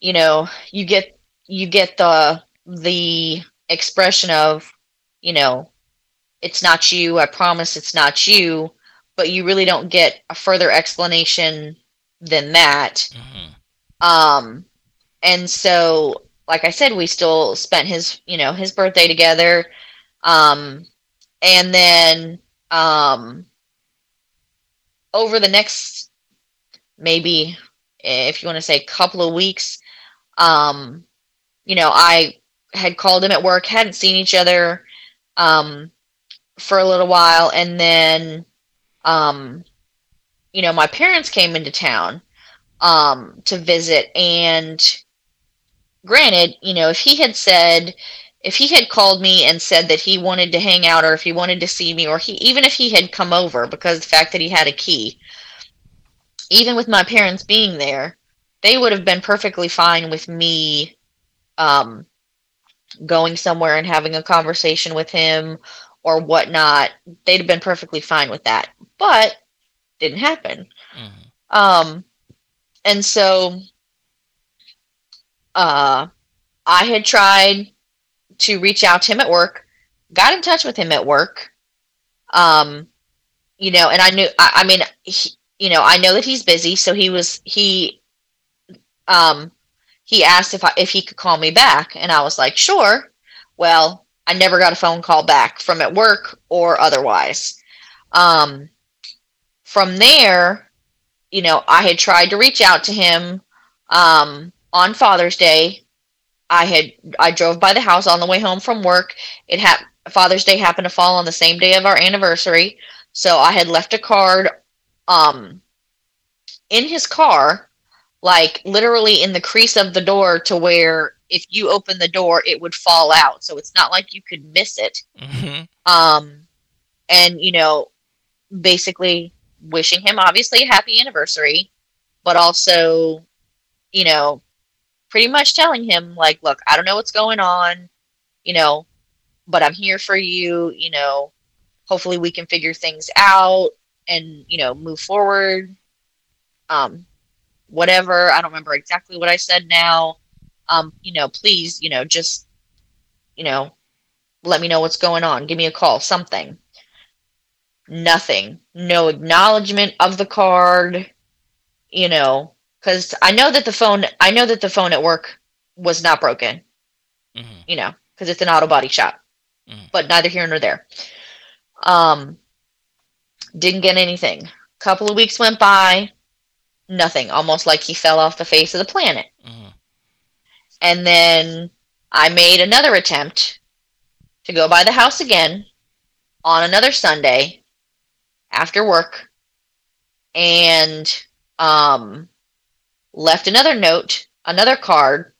you know, you get, you get the, the expression of, you know, it's not you. I promise it's not you. But you really don't get a further explanation than that. Mm-hmm. Um, and so, like I said, we still spent his, you know, his birthday together. Um, and then, um, over the next maybe if you want to say couple of weeks um you know i had called him at work hadn't seen each other um for a little while and then um you know my parents came into town um to visit and granted you know if he had said if he had called me and said that he wanted to hang out or if he wanted to see me or he even if he had come over because the fact that he had a key even with my parents being there they would have been perfectly fine with me um going somewhere and having a conversation with him or whatnot, they'd have been perfectly fine with that. But didn't happen. Mm-hmm. Um, and so uh, I had tried to reach out to him at work, got in touch with him at work. Um, you know, and I knew, I, I mean, he, you know, I know that he's busy, so he was, he, um, he asked if I, if he could call me back, and I was like, sure. Well, I never got a phone call back from at work or otherwise. Um, from there, you know, I had tried to reach out to him um, on Father's Day. I had I drove by the house on the way home from work. It had Father's Day happened to fall on the same day of our anniversary, so I had left a card um in his car, like literally in the crease of the door to where if you open the door it would fall out. So it's not like you could miss it. hmm Um and you know, basically wishing him obviously a happy anniversary, but also, you know, pretty much telling him like, look, I don't know what's going on, you know, but I'm here for you, you know, hopefully we can figure things out and, you know, move forward. Um whatever, I don't remember exactly what I said now. Um, you know, please, you know, just you know, let me know what's going on. Give me a call, something nothing no acknowledgement of the card you know because i know that the phone i know that the phone at work was not broken hmm you know because it's an auto body shop Mhm. but neither here nor there. Um didn't get anything. A couple of weeks went by nothing. Almost like he fell off the face of the planet. Hmm and then i made another attempt to go by the house again on another sunday after work. And um, left another note, another card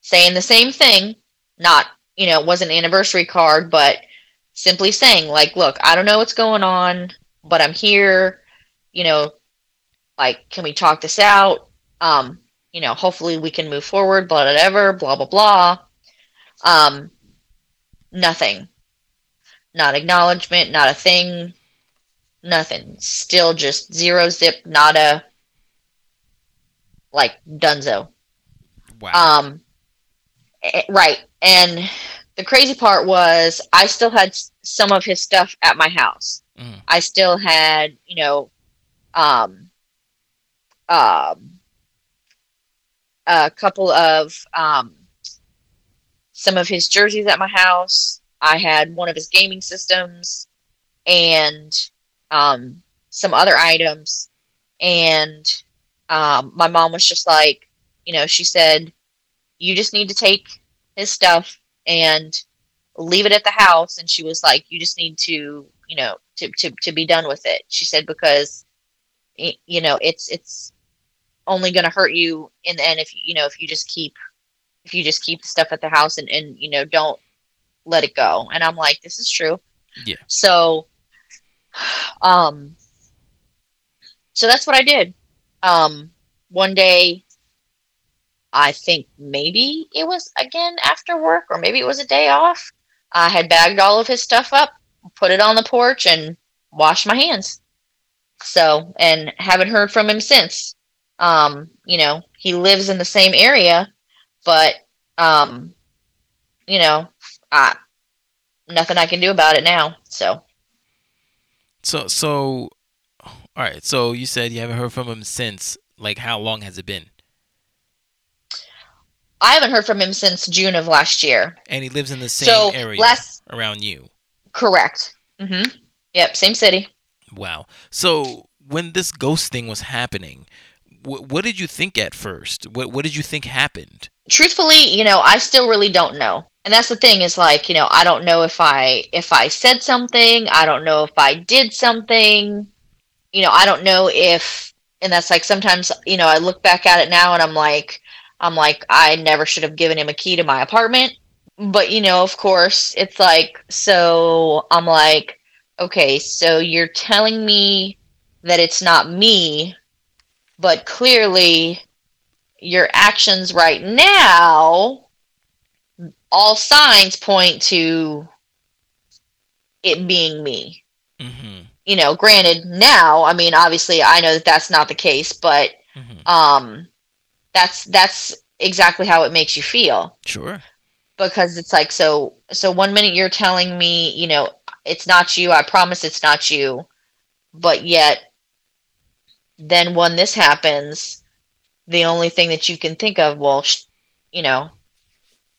saying the same thing. Not, you know, it wasn't an anniversary card, but simply saying, like, look, I don't know what's going on, but I'm here. You know, like, can we talk this out? Um, you know, hopefully we can move forward, blah, whatever, blah, blah, blah. Um, nothing. Not acknowledgement, not a thing, nothing. Still just zero zip, nada, like dunzo. Wow. Um, eh, right. And the crazy part was I still had some of his stuff at my house. Mhm. I still had, you know, um, um, a couple of um, some of his jerseys at my house. I had one of his gaming systems and um, some other items. And um, my mom was just like, you know, she said, you just need to take his stuff and leave it at the house. And she was like, you just need to, you know, to, to, to be done with it. She said, because, you know, it's, it's only going to hurt you in the end if, you know, if you just keep, if you just keep the stuff at the house and, and, you know, don't let it go. And I'm like, this is true. Yeah. So, um, so that's what I did. Um, one day, I think maybe it was again after work, or maybe it was a day off. I had bagged all of his stuff up, put it on the porch, and washed my hands. So, and haven't heard from him since. Um, you know, he lives in the same area, but um, you know, I nothing I can do about it now. So, so so, all right. So you said you haven't heard from him since. Like, how long has it been? I haven't heard from him since June of last year. And he lives in the same so area last around you. correct. Mm-hmm. Yep, same city. Wow. So when this ghost thing was happening, wh- what did you think at first? What What did you think happened? truthfully, you know, I still really don't know. And that's the thing is like, you know, I don't know if I if I said something, I don't know if I did something. You know, I don't know if and that's like sometimes, you know, I look back at it now and I'm like I'm like I never should have given him a key to my apartment. But, you know, of course, it's like so I'm like, okay, so you're telling me that it's not me, but clearly your actions right now, all signs point to it being me. Mm-hmm. You know, granted, now, I mean, obviously, I know that that's not the case, but Mm-hmm. um, that's that's exactly how it makes you feel Sure. because it's like so so one minute you're telling me you know it's not you i promise it's not you but yet then when this happens the only thing that you can think of well sh- you know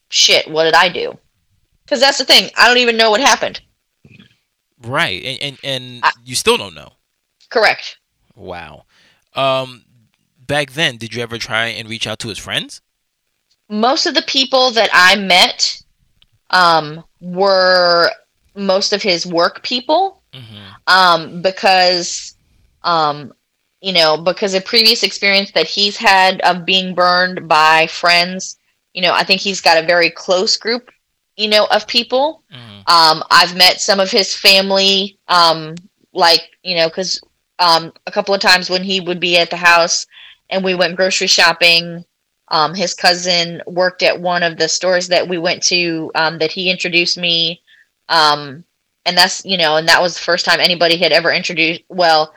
shit what did i do because that's the thing i don't even know what happened Right. And and, and I- you still don't know. correct Wow. Um, back then, did you ever try and reach out to his friends? most of the people that i met um, were most of his work people Mm-hmm. um, because Um, you know, because a previous experience that he's had of being burned by friends, you know, I think he's got a very close group, you know, of people. Mm-hmm. Um, I've met some of his family, um, like, you know, because um, a couple of times when he would be at the house and we went grocery shopping, um, his cousin worked at one of the stores that we went to um, that he introduced me. Um, and that's, you know, and that was the first time anybody had ever introduced, well,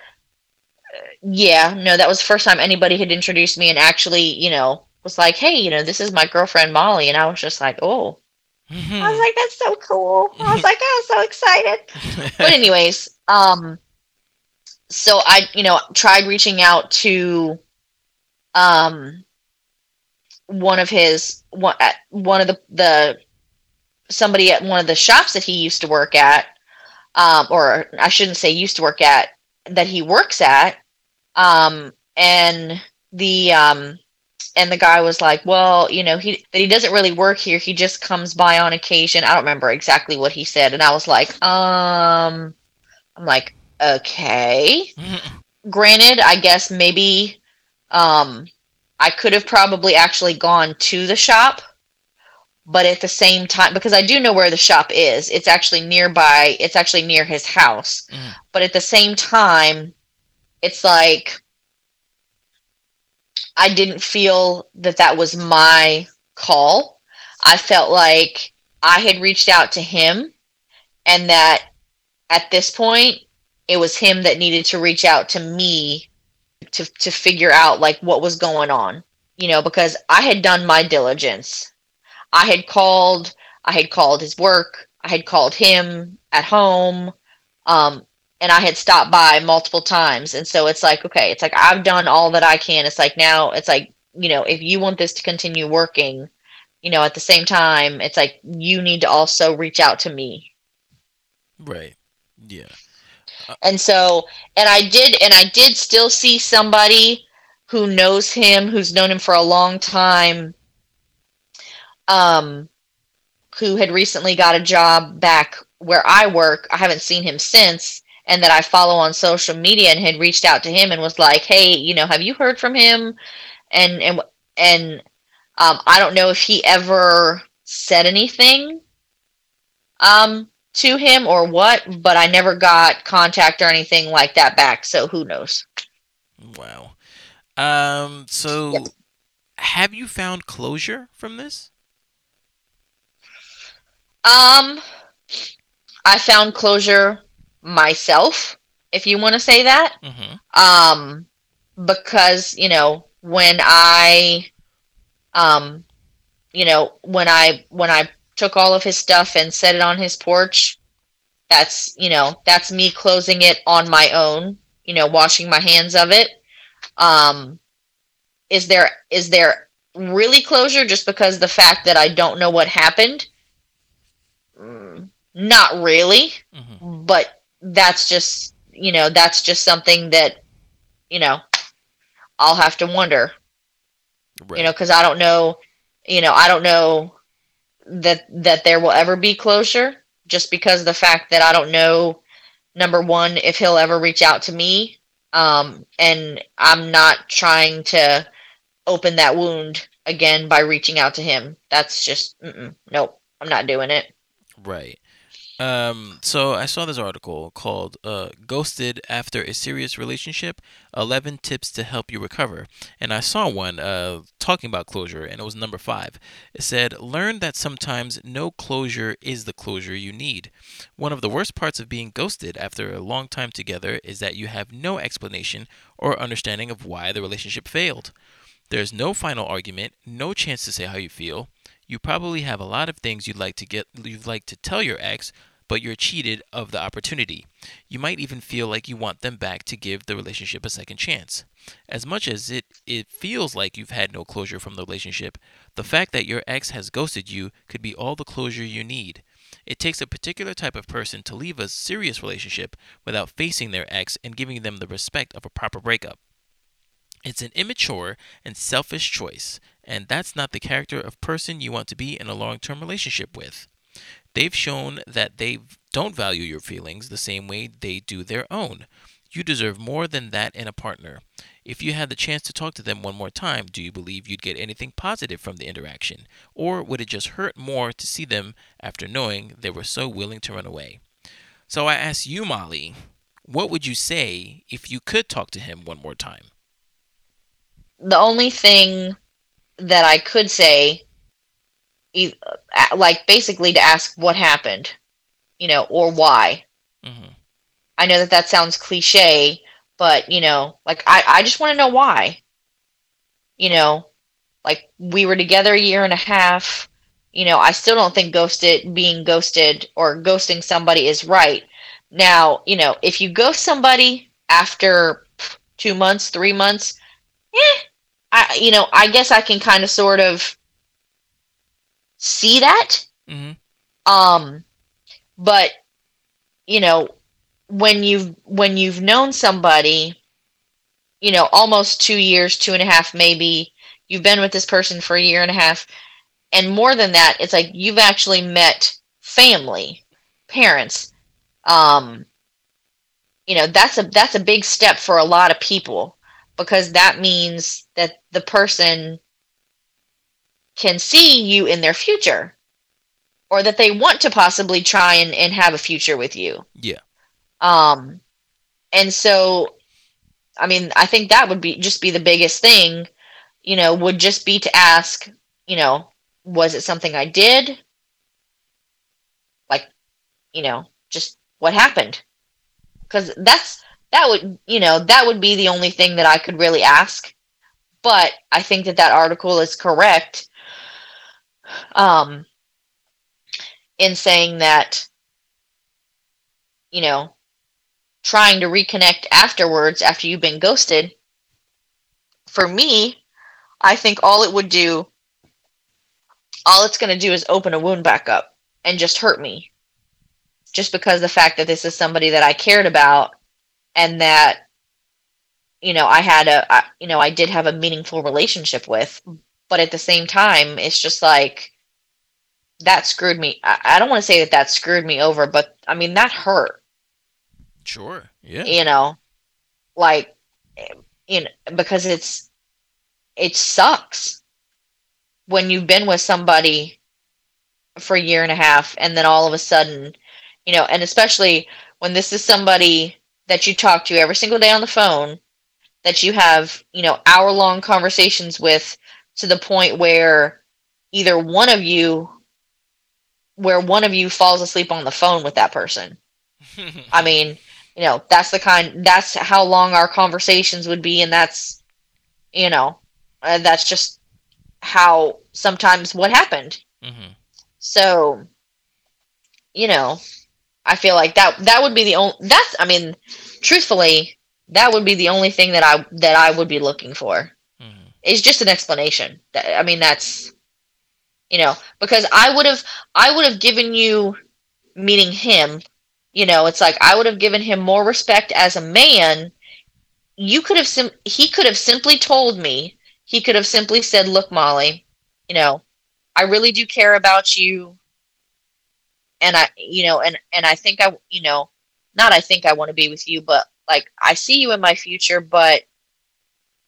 yeah, no, that was the first time anybody had introduced me and actually, you know, was like, hey, you know, this is my girlfriend Molly. And I was just like, oh. Mm-hmm. I was like, that's so cool. I was like, I was so excited. <laughs> but anyways, um, so I, you know, tried reaching out to um one of his one at one of the the somebody at one of the shops that he used to work at um or I shouldn't say used to work at that he works at um, and the um, and the guy was like, "Well, you know, he that he doesn't really work here. He just comes by on occasion." I don't remember exactly what he said, and I was like, "Um," I'm like, "Okay." <laughs> Granted, I guess maybe um, I could have probably actually gone to the shop, but at the same time, because I do know where the shop is, it's actually nearby. It's actually near his house, mm. but at the same time it's like I didn't feel that that was my call. I felt like I had reached out to him and that at this point it was him that needed to reach out to me to to figure out like what was going on. You know, because I had done my diligence. I had called I had called his work, I had called him at home. Um, and I had stopped by multiple times. And so it's like, okay, it's like I've done all that I can. It's like now it's like, you know, if you want this to continue working, you know, at the same time, it's like you need to also reach out to me. Right. Yeah. Uh, and so, and I did, and I did still see somebody who knows him, who's known him for a long time, um, who had recently got a job back where I work. I haven't seen him since and that I follow on social media and had reached out to him and was like, "Hey, you know, have you heard from him?" And and and um, I don't know if he ever said anything um, to him or what, but I never got contact or anything like that back. So who knows? Wow. Um. So, yep. have you found closure from this? Um, I found closure myself, if you want to say that. Mm-hmm. Um, because you know when I, um, you know when I when I took all of his stuff and set it on his porch, that's you know that's me closing it on my own. You know, washing my hands of it. Um, is there is there really closure just because the fact that I don't know what happened? Mm, not really, mm-hmm. but that's just you know that's just something that you know I'll have to wonder. Right. You know, because I don't know. You know, I don't know that that there will ever be closure just because the fact that I don't know number one if he'll ever reach out to me um and I'm not trying to open that wound again by reaching out to him that's just nope I'm not doing it right um, so I saw this article called uh, "Ghosted After a Serious Relationship: 11 Tips to Help You Recover," and I saw one uh, talking about closure, and it was number five. It said, "Learn that sometimes no closure is the closure you need. One of the worst parts of being ghosted after a long time together is that you have no explanation or understanding of why the relationship failed. There's no final argument, no chance to say how you feel." You probably have a lot of things you'd like to get you'd like to tell your ex, but you're cheated of the opportunity. You might even feel like you want them back to give the relationship a second chance. As much as it, it feels like you've had no closure from the relationship, the fact that your ex has ghosted you could be all the closure you need. It takes a particular type of person to leave a serious relationship without facing their ex and giving them the respect of a proper breakup. It's an immature and selfish choice, and that's not the character of person you want to be in a long term relationship with. They've shown that they don't value your feelings the same way they do their own. You deserve more than that in a partner. If you had the chance to talk to them one more time, do you believe you'd get anything positive from the interaction? Or would it just hurt more to see them after knowing they were so willing to run away? So I ask you, Molly, what would you say if you could talk to him one more time? The only thing that I could say, like basically to ask what happened, you know, or why. Mm-hmm. I know that that sounds cliche, but you know, like I, I just want to know why. You know, like we were together a year and a half. You know, I still don't think ghosted being ghosted or ghosting somebody is right. Now, you know, if you ghost somebody after two months, three months, eh, I you know, I guess I can kind of sort of see that. Mm-hmm. Um, but you know, when you've when you've known somebody, you know, almost two years, two and a half, maybe you've been with this person for a year and a half, and more than that, it's like you've actually met family, parents. Um, you know, that's a that's a big step for a lot of people because that means that the person can see you in their future or that they want to possibly try and, and have a future with you. Yeah. Um, and so, I mean, I think that would be just be the biggest thing, you know, would just be to ask, you know, was it something I did? Like, you know, just what happened? Because that's that would, you know, that would be the only thing that I could really ask. But I think that that article is correct. Um, in saying that, you know, trying to reconnect afterwards after you've been ghosted, for me, I think all it would do, all it's going to do is open a wound back up and just hurt me. Just because the fact that this is somebody that I cared about and that, you know, I had a, I, you know, I did have a meaningful relationship with. But at the same time, it's just like, that screwed me. I, I don't want to say that that screwed me over, but I mean, that hurt Sure. Yeah. You know, like, you know, because it's, it sucks when you've been with somebody for a year and a half and then all of a sudden, you know, and especially when this is somebody that you talk to every single day on the phone, that you have, you know, hour long conversations with to the point where either one of you where one of you falls asleep on the phone with that person. <laughs> I mean, you know that's the kind that's how long our conversations would be and that's you know uh, that's just how sometimes what happened mm-hmm. so you know i feel like that that would be the only that's i mean truthfully that would be the only thing that i that i would be looking for. Is just an explanation i mean that's you know because i would have i would have given you meeting him you know, it's like I would have given him more respect as a man. You could have sim- he could have simply told me. He could have simply said, "Look, Molly, you know, I really do care about you." And I, you know, and and I think I, you know, not I think I want to be with you, but like I see you in my future, but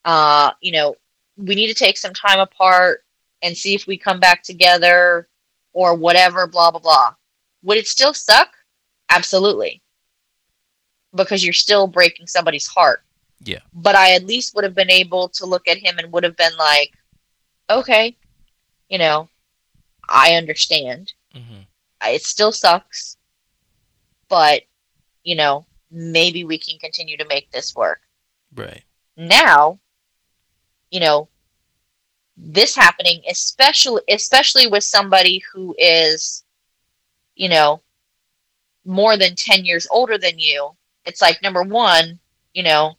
uh, you know, we need to take some time apart and see if we come back together or whatever, blah blah blah. Would it still suck? Absolutely. Because you're still breaking somebody's heart. Yeah. But I at least would have been able to look at him and would have been like, okay, you know, I understand. Mm-hmm. It still sucks, but, you know, maybe we can continue to make this work. Right. Now, you know, this happening, especially especially with somebody who is, you know, more than 10 years older than you, it's like, number one, you know,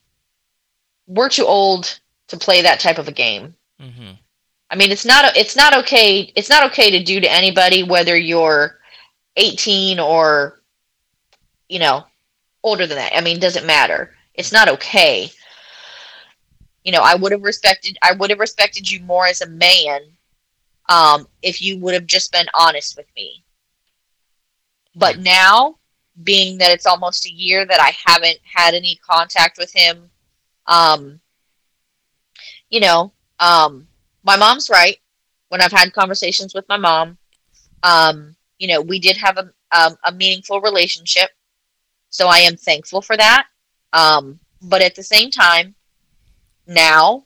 we're too old to play that type of a game. Mm-hmm. I mean, it's not it's not okay. It's not okay to do to anybody whether you're 18 or you know older than that. I mean, doesn't matter. It's not okay. You know, I would have respected I would have respected you more as a man um, if you would have just been honest with me. But now being that it's almost a year that I haven't had any contact with him. Um, you know, um, my mom's right. When I've had conversations with my mom, um, you know, we did have a, um, a meaningful relationship. So I am thankful for that. Um, but at the same time, now,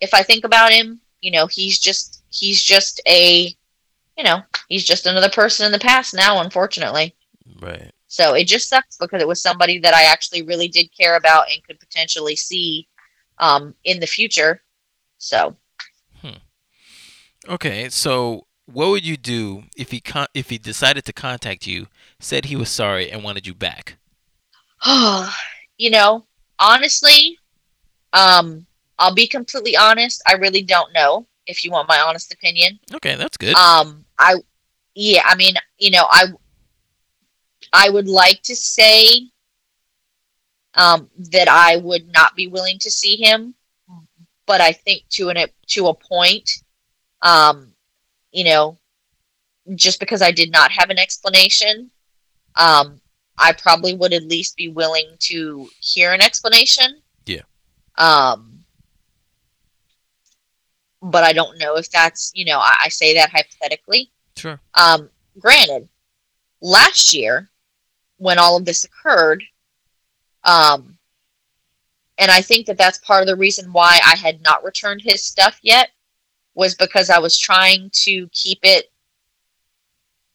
if I think about him, you know, he's just, he's just a, you know, he's just another person in the past now, unfortunately. Right. So it just sucks because it was somebody that I actually really did care about and could potentially see um, in the future. So. hmm. Okay, so what would you do if he con- if he decided to contact you, said he was sorry, and wanted you back? Oh, <sighs> you know, honestly, um, I'll be completely honest. I really don't know. If you want my honest opinion. Okay, that's good. Um, I, yeah, I mean, you know, I, I would like to say, um, that I would not be willing to see him, but I think to an to a point, um, you know, just because I did not have an explanation, um, I probably would at least be willing to hear an explanation. Yeah. Um, but I don't know if that's, you know, I, I say that hypothetically. Sure. Um, granted, last year when all of this occurred, um, and I think that that's part of the reason why I had not returned his stuff yet was because I was trying to keep it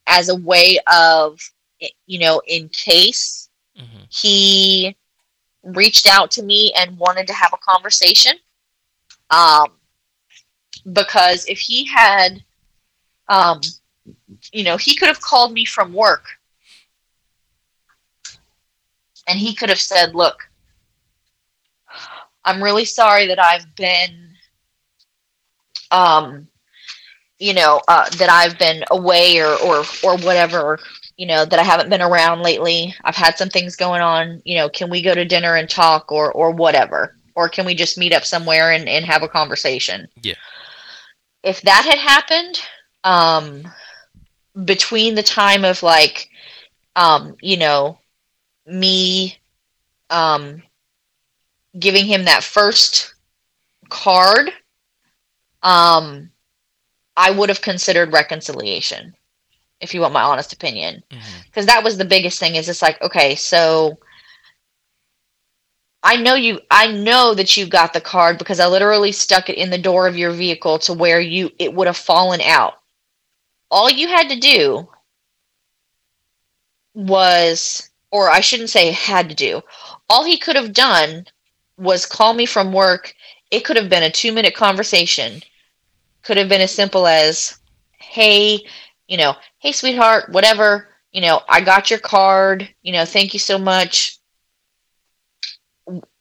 as a way of, you know, in case mm-hmm. he reached out to me and wanted to have a conversation. Um, because if he had, um, you know, he could have called me from work and he could have said, Look, I'm really sorry that I've been, um, you know, uh, that I've been away or, or, or whatever, you know, that I haven't been around lately. I've had some things going on, you know, can we go to dinner and talk or, or whatever? Or can we just meet up somewhere and, and have a conversation? Yeah if that had happened um, between the time of like um, you know me um, giving him that first card um, i would have considered reconciliation if you want my honest opinion because mm-hmm. that was the biggest thing is it's like okay so I know you I know that you got the card because I literally stuck it in the door of your vehicle to where you it would have fallen out. All you had to do was or I shouldn't say had to do. All he could have done was call me from work. It could have been a 2-minute conversation. Could have been as simple as, "Hey, you know, hey sweetheart, whatever, you know, I got your card, you know, thank you so much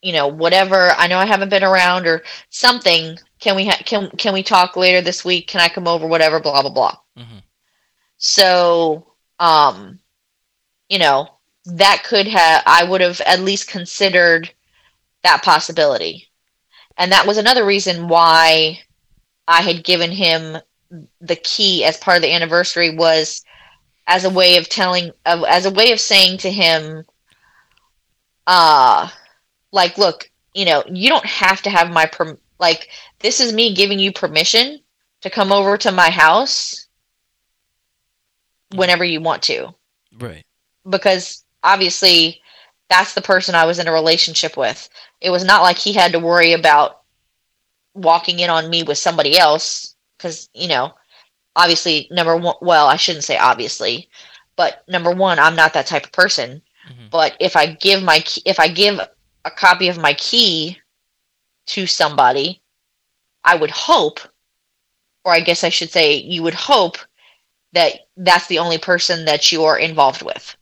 you know, whatever. I know I haven't been around or something. Can we ha- can can we talk later this week? Can I come over? Whatever. Blah blah blah. Mm-hmm. So, um, you know, that could have I would have at least considered that possibility, and that was another reason why I had given him the key as part of the anniversary was as a way of telling as a way of saying to him uh like look you know you don't have to have my per- like this is me giving you permission to come over to my house whenever you want to. Right. Because obviously that's the person i was in a relationship with. It was not like he had to worry about walking in on me with somebody else because you know obviously number one well i shouldn't say obviously but number one i'm not that type of person. Mm-hmm. but if i give my if i give a copy of my key to somebody, I would hope, or I guess I should say, you would hope that that's the only person that you are involved with.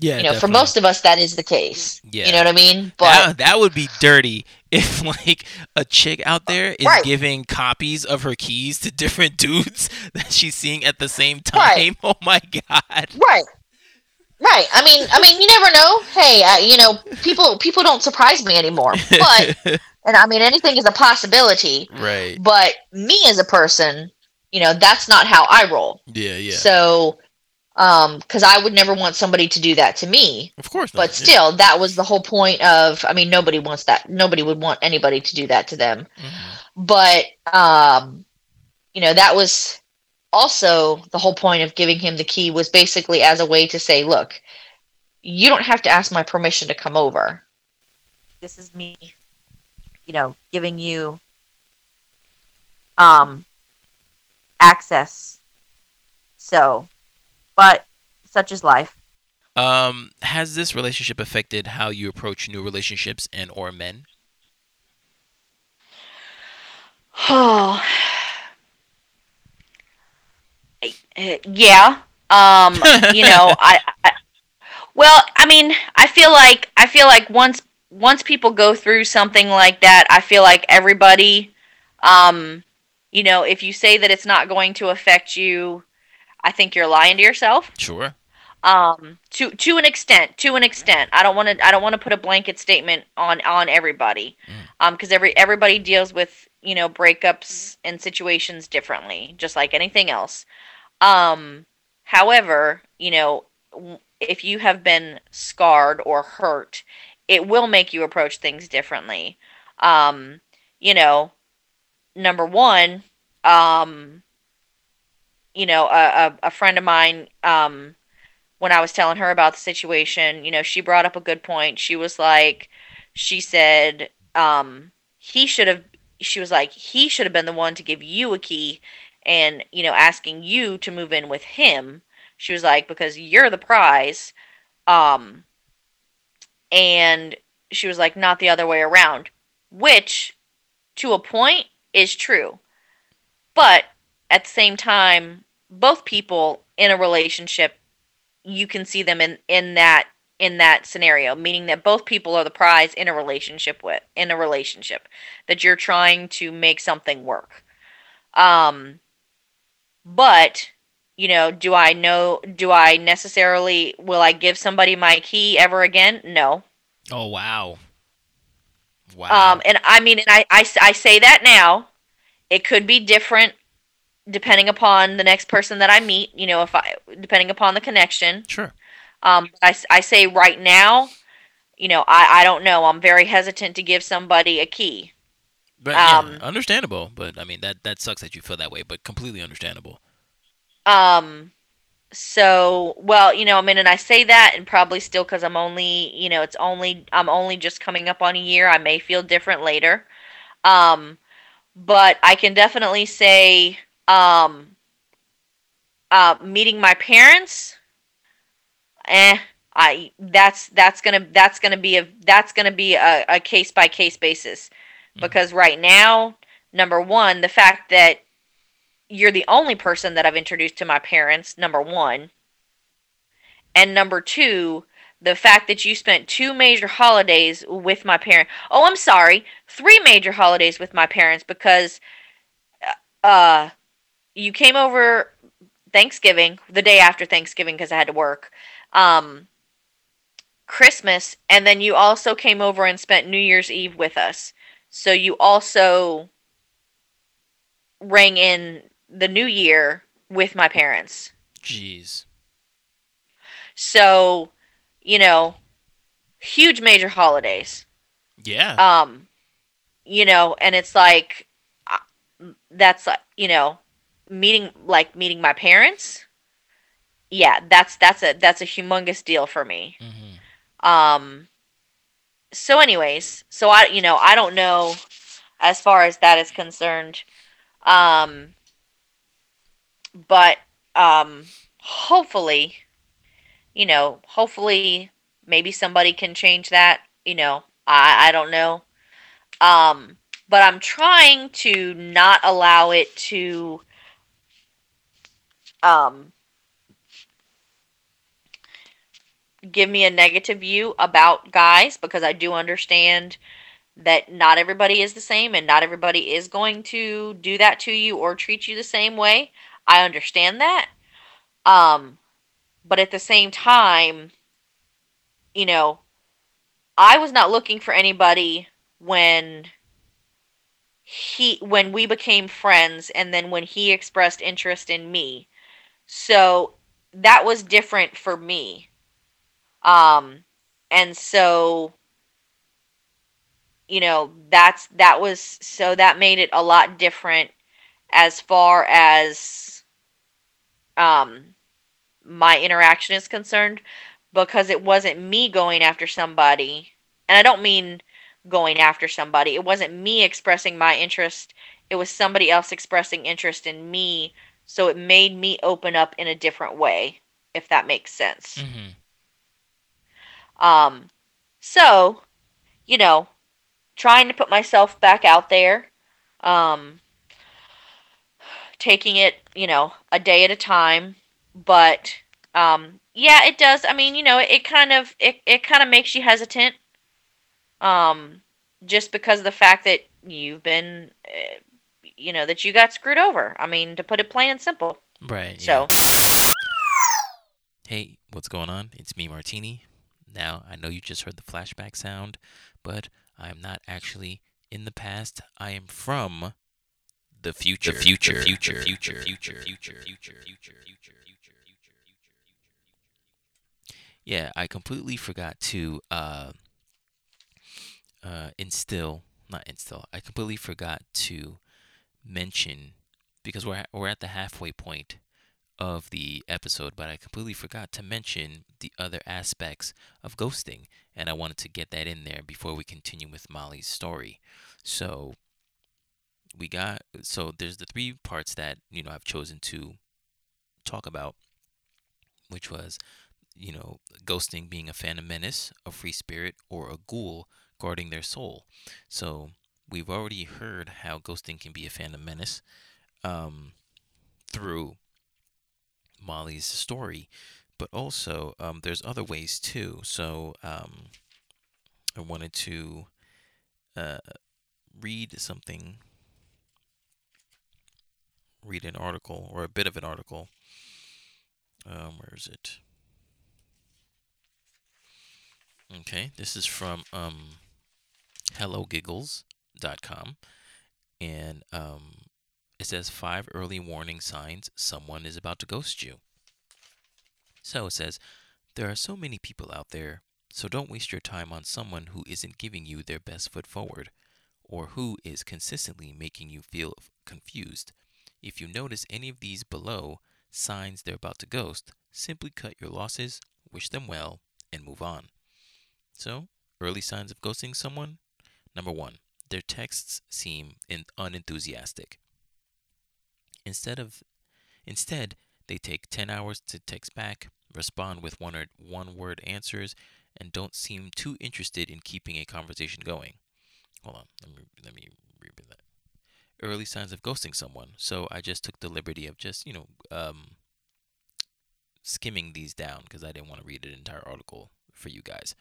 Yeah, you know, definitely. for most of us, that is the case. Yeah, you know what I mean. But that, that would be dirty <laughs> if like a chick out there is right. giving copies of her keys to different <laughs> dudes that she's seeing at the same time. Right. <laughs> Oh my god. Right. Right. I mean, I mean, you never know. Hey, uh, you know, people people don't surprise me anymore. But <laughs> and I mean, anything is a possibility. Right. But me as a person, you know, that's not how I roll. Yeah, yeah. So, Um, because I would never want somebody to do that to me. Of course. Not. But still, that was the whole point of. I mean, nobody wants that. Nobody would want anybody to do that to them. Mm-hmm. But um, you know, that was also the whole point of giving him the key was basically as a way to say, look, you don't have to ask my permission to come over. This is me, you know, giving you um access. So, but such is life. Um, has this relationship affected how you approach new relationships and or men? Oh, yeah. Um, you know, <laughs> I, I, well, I mean, I feel like I feel like once once people go through something like that, I feel like everybody, um, you know, if you say that it's not going to affect you, I think you're lying to yourself. Sure. Um, to to an extent, to an extent. I don't want to I don't want to put a blanket statement on on everybody, mm. um, because every everybody deals with you know breakups and situations differently, just like anything else. Um, however, you know, if you have been scarred or hurt, it will make you approach things differently. Um, you know, number one, um, you know, a, a, a friend of mine, um, when I was telling her about the situation, you know, she brought up a good point. She was like, she said, um, he should have, she was like, he should have been the one to give you a key and you know asking you to move in with him. She was like because you're the prize. Um and she was like not the other way around which to a point is true. But at the same time both people in a relationship you can see them in in that in that scenario meaning that both people are the prize in a relationship with in a relationship that you're trying to make something work um but, you know, do I know, do I necessarily, will I give somebody my key ever again? No. Oh, wow. Wow. Um, and I mean, and I, I, I say that now. It could be different depending upon the next person that I meet, you know, if I, depending upon the connection. Sure. Um, I, I say right now, you know, I, I don't know. I'm very hesitant to give somebody a key. But um, yeah, understandable. But I mean that that sucks that you feel that way, but completely understandable. Um. So well, you know, I mean, and I say that, and probably still because I'm only, you know, it's only I'm only just coming up on a year. I may feel different later. Um, but I can definitely say, um, uh, meeting my parents, eh, I that's that's gonna that's gonna be a that's gonna be a, a case by case basis. Mm-hmm. Because right now, number one, the fact that you're the only person that I've introduced to my parents, number one. And number two, the fact that you spent two major holidays with my parents. Oh, I'm sorry, three major holidays with my parents because uh you came over Thanksgiving, the day after Thanksgiving because I had to work. Um Christmas and then you also came over and spent New Year's Eve with us. So you also rang in the new year with my parents. Jeez. So, you know, huge major holidays. Yeah. Um, you know, and it's like uh, that's like, you know, meeting like meeting my parents. Yeah, that's that's a that's a humongous deal for me. Mm-hmm. Um so anyways, so I you know, I don't know as far as that is concerned. Um but um hopefully you know, hopefully maybe somebody can change that, you know. I I don't know. Um but I'm trying to not allow it to um give me a negative view about guys because I do understand that not everybody is the same and not everybody is going to do that to you or treat you the same way. I understand that. Um but at the same time, you know, I was not looking for anybody when he when we became friends and then when he expressed interest in me. So that was different for me. Um, and so, you know, that's that was so that made it a lot different as far as um my interaction is concerned because it wasn't me going after somebody and I don't mean going after somebody. It wasn't me expressing my interest. It was somebody else expressing interest in me. So it made me open up in a different way, if that makes sense. Mm-hmm. Um, so, you know, trying to put myself back out there, um, taking it, you know, a day at a time. But um, yeah, it does. I mean, you know, it, it kind of it, it kind of makes you hesitant. Um, just because of the fact that you've been, uh, you know, that you got screwed over. I mean, to put it plain and simple. Right. So. yeah. Hey, what's going on? It's me, Martini. Now, I know you just heard the flashback sound, but I am not actually in the past. I am from the future. The future. The future. Future. Future. Future. Future. Future. Future. Future. Yeah, I completely forgot to uh, uh, instill, not instill. I completely forgot to mention because we're we're at the halfway point of the episode, but I completely forgot to mention the other aspects of ghosting, and I wanted to get that in there before we continue with Molly's story. So we got so there's the three parts that you know I've chosen to talk about, which was you know ghosting being a phantom menace, a free spirit, or a ghoul guarding their soul. So we've already heard how ghosting can be a phantom menace um, through Molly's story, but also um, there's other ways too. So um, I wanted to uh, read something, read an article or a bit of an article. Um, where is it? Okay, this is from um, HelloGiggles.com, and um, it says five early warning signs someone is about to ghost you. So it says, There are so many people out there, so don't waste your time on someone who isn't giving you their best foot forward, or who is consistently making you feel confused. If you notice any of these below signs they're about to ghost, simply cut your losses, wish them well, and move on. So, early signs of ghosting someone Number one, their texts seem in, unenthusiastic. Instead of instead, they take 10 hours to text back, respond with one or one word answers, and don't seem too interested in keeping a conversation going. Hold on, let me let me read that. Early signs of ghosting someone. So I just took the liberty of just you know um, skimming these down because I didn't want to read an entire article for you guys.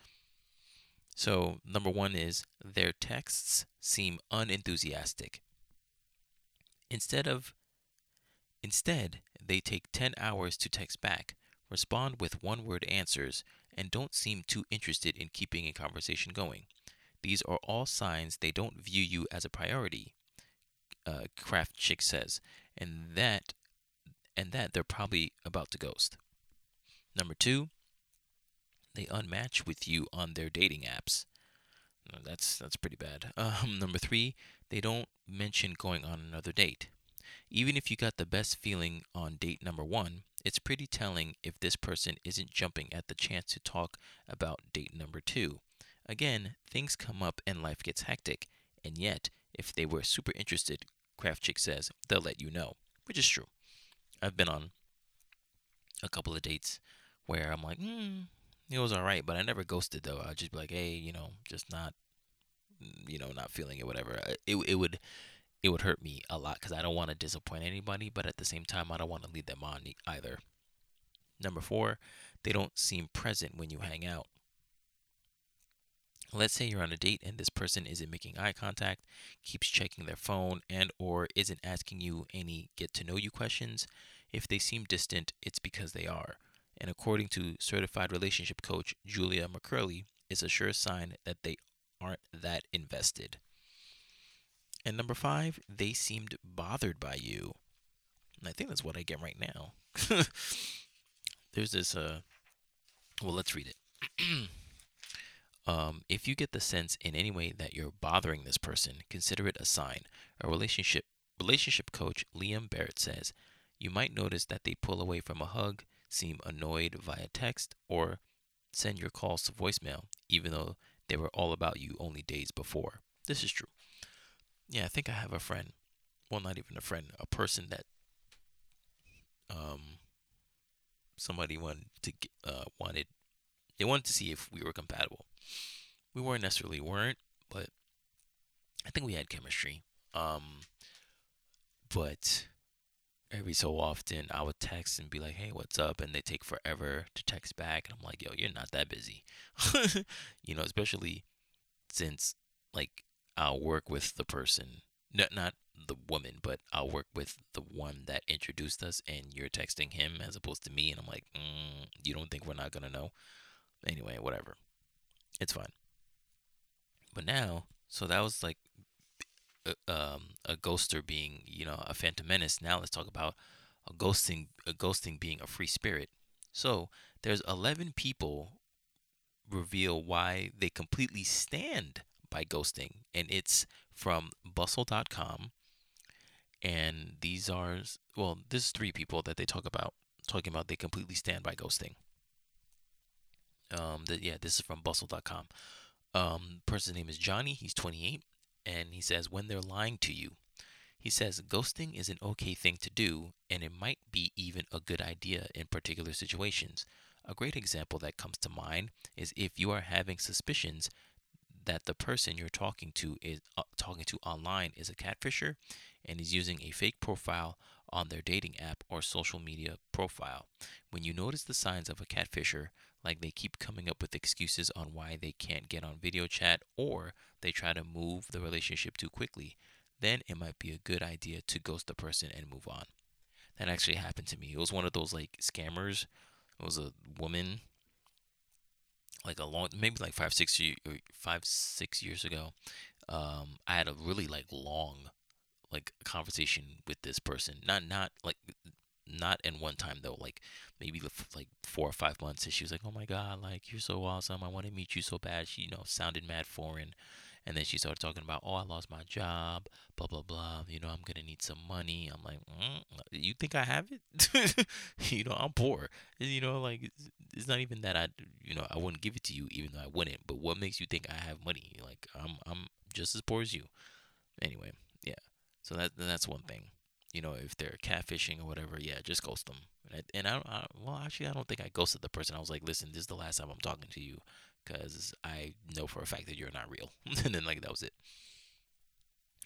So, number one is their texts seem unenthusiastic. Instead of instead, they take 10 hours to text back, respond with one-word answers, and don't seem too interested in keeping a conversation going. These are all signs they don't view you as a priority, uh, Craft Chick says, and that and that they're probably about to ghost. Number two, they unmatch with you on their dating apps. That's that's pretty bad. <laughs> Um, number three, they don't mention going on another date. Even if you got the best feeling on date number one, it's pretty telling if this person isn't jumping at the chance to talk about date number two. Again, things come up and life gets hectic, and yet, if they were super interested, Craft Chick says, they'll let you know, which is true. I've been on a couple of dates where I'm like, hmm, it was all right, but I never ghosted though. I'd just be like, hey, you know, just not, mm, you know, not feeling it, whatever. It it would it would hurt me a lot because I don't want to disappoint anybody, but at the same time, I don't want to lead them on either. Number four, they don't seem present when you hang out. Let's say you're on a date and this person isn't making eye contact, keeps checking their phone, and or isn't asking you any get to know you questions. If they seem distant, it's because they are and according to certified relationship coach Julia McCurley, is a sure sign that they aren't that invested. And number five, they seemed bothered by you. And I think that's what I get right now. <laughs> there's this uh well let's read it <clears throat> um, if you get the sense in any way that you're bothering this person consider it a sign a relationship relationship coach liam barrett says you might notice that they pull away from a hug seem annoyed via text or send your calls to voicemail even though they were all about you only days before this is true yeah i think i have a friend well not even a friend a person that um somebody wanted to uh, wanted they wanted to see if we were compatible. We weren't necessarily weren't, but I think we had chemistry. Um, but every so often I would text and be like, "Hey, what's up?" and they take forever to text back, and I'm like, "Yo, you're not that busy," <laughs> you know, especially since like I'll work with the person, not not the woman, but I'll work with the one that introduced us, and you're texting him as opposed to me, and I'm like, mm, you don't think we're not gonna know? Anyway, whatever, it's fine. But now, so that was like a, um, a ghoster being, you know, a phantom menace. Now let's talk about a ghosting, a ghosting being a free spirit. So there's 11 people reveal why they completely stand by ghosting, and it's from bustle.com and these are well this is three people that they talk about talking about they completely stand by ghosting um the, yeah this is from bustle.com um person's name is johnny he's 28 and he says when they're lying to you he says ghosting is an okay thing to do and it might be even a good idea in particular situations a great example that comes to mind is if you are having suspicions that the person you're talking to is uh, talking to online is a catfisher and is using a fake profile on their dating app or social media profile. When you notice the signs of a catfisher, like they keep coming up with excuses on why they can't get on video chat or they try to move the relationship too quickly, then it might be a good idea to ghost the person and move on. That actually happened to me. It was one of those like scammers. It was a woman like a long maybe like five six year, five six years ago um i had a really like long like conversation with this person not not like not in one time though like maybe like four or five months and she was like oh my god like you're so awesome. I want to meet you so bad. She you know sounded mad foreign and then she started talking about oh i lost my job blah blah blah. You know i'm gonna need some money. I'm like mm, you think i have it? <laughs> You know i'm poor you know like it's, not even that i you know i wouldn't give it to you even though i wouldn't but what makes you think i have money? Like i'm i'm just as poor as you. Anyway yeah. So that that's one thing you know, if they're catfishing or whatever, yeah, just ghost them. And I, and I, I, well, actually, I don't think I ghosted the person. I was like, listen, this is the last time I'm talking to you because I know for a fact that you're not real. <laughs> and then, like, that was it.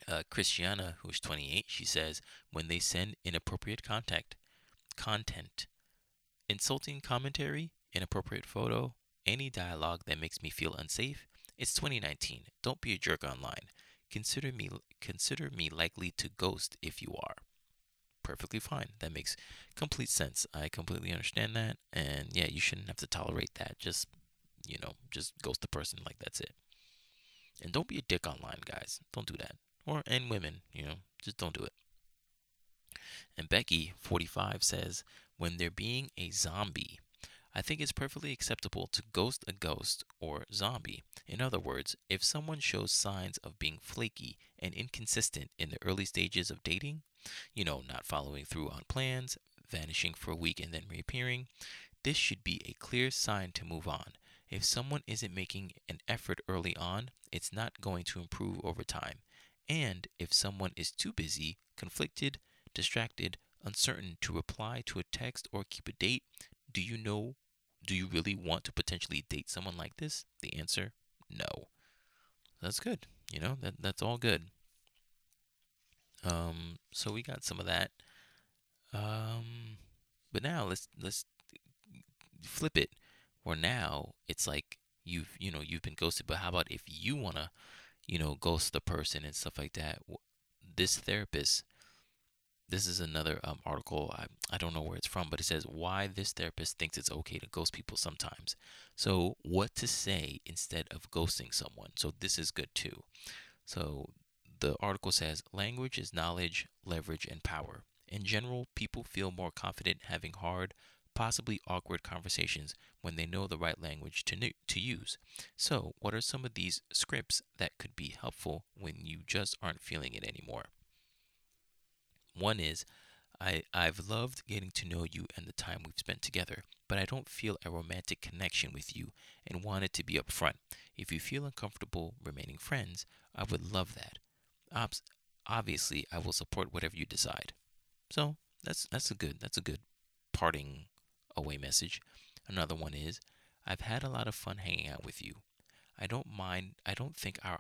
Uh, Christiana, who's 28, she says, when they send inappropriate contact, content, insulting commentary, inappropriate photo, any dialogue that makes me feel unsafe, it's 2019. Don't be a jerk online. Consider me consider me likely to ghost if you are perfectly fine. That makes complete sense. I completely understand that. And yeah, you shouldn't have to tolerate that. Just, you know, just ghost the person like that's it. And don't be a dick online, guys. Don't do that. Or, and women, you know, just don't do it. And Becky, 45, says, when they're being a zombie, I think it's perfectly acceptable to ghost a ghost or zombie. In other words, if someone shows signs of being flaky and inconsistent in the early stages of dating, you know, not following through on plans, vanishing for a week and then reappearing, this should be a clear sign to move on. If someone isn't making an effort early on, it's not going to improve over time. And if someone is too busy, conflicted, distracted, uncertain to reply to a text or keep a date, do you know do you really want to potentially date someone like this? The answer, no. That's good. You know, that that's all good. Um, so we got some of that. Um, but now let's let's flip it. Where now it's like you've you know you've been ghosted, but how about if you wanna you know ghost the person and stuff like that? This therapist. This is another um, article. I, I don't know where it's from, but it says why this therapist thinks it's okay to ghost people sometimes. So, what to say instead of ghosting someone. So, this is good too. So, the article says language is knowledge, leverage, and power. In general, people feel more confident having hard, possibly awkward conversations when they know the right language to, to use. So, what are some of these scripts that could be helpful when you just aren't feeling it anymore? One is I, I've loved getting to know you and the time we've spent together, but I don't feel a romantic connection with you and wanted to be upfront. If you feel uncomfortable remaining friends, I would love that. Obviously, I will support whatever you decide. So that's that's a good that's a good parting away message. Another one is I've had a lot of fun hanging out with you. I don't mind I don't think our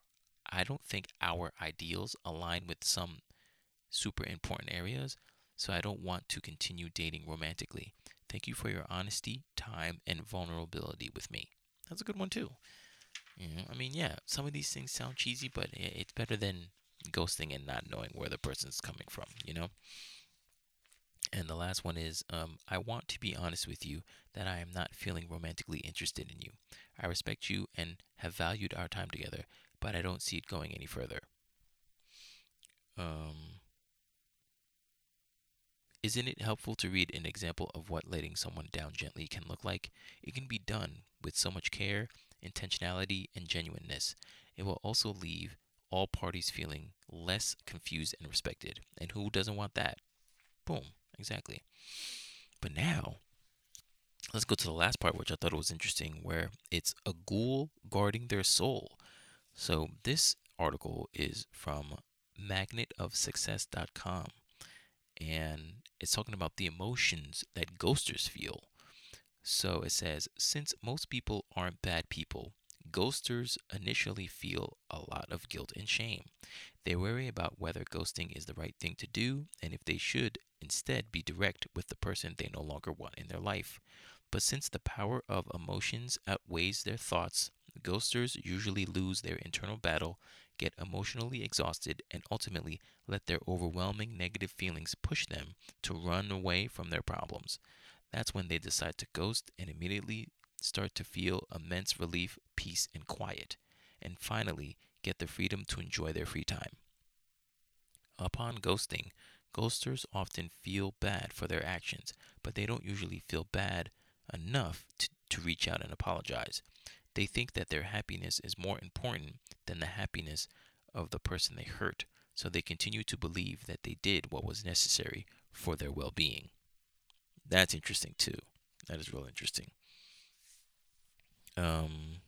I don't think our ideals align with some super important areas, so I don't want to continue dating romantically. Thank you for your honesty, time, and vulnerability with me. That's a good one too. You know, I mean, yeah, some of these things sound cheesy, but it's better than ghosting and not knowing where the person's coming from, you know? And the last one is um, I want to be honest with you that I am not feeling romantically interested in you. I respect you and have valued our time together, but I don't see it going any further. Um, isn't it helpful to read an example of what letting someone down gently can look like? It can be done with so much care, intentionality, and genuineness. It will also leave all parties feeling less confused and respected. And who doesn't want that? Boom, exactly. But now, let's go to the last part, which I thought was interesting, where it's a ghoul guarding their soul. So this article is from magnetofsuccess.com and it's talking about the emotions that ghosters feel. So it says, since most people aren't bad people, ghosters initially feel a lot of guilt and shame. They worry about whether ghosting is the right thing to do and if they should instead be direct with the person they no longer want in their life. But since the power of emotions outweighs their thoughts, ghosters usually lose their internal battle get emotionally exhausted, and ultimately let their overwhelming negative feelings push them to run away from their problems. That's when they decide to ghost and immediately start to feel immense relief, peace, and quiet, and finally get the freedom to enjoy their free time. Upon ghosting, ghosters often feel bad for their actions, but they don't usually feel bad enough to, to reach out and apologize. They think that their happiness is more important than the happiness of the person they hurt, so they continue to believe that they did what was necessary for their well being. That's interesting too. That is real interesting. Um,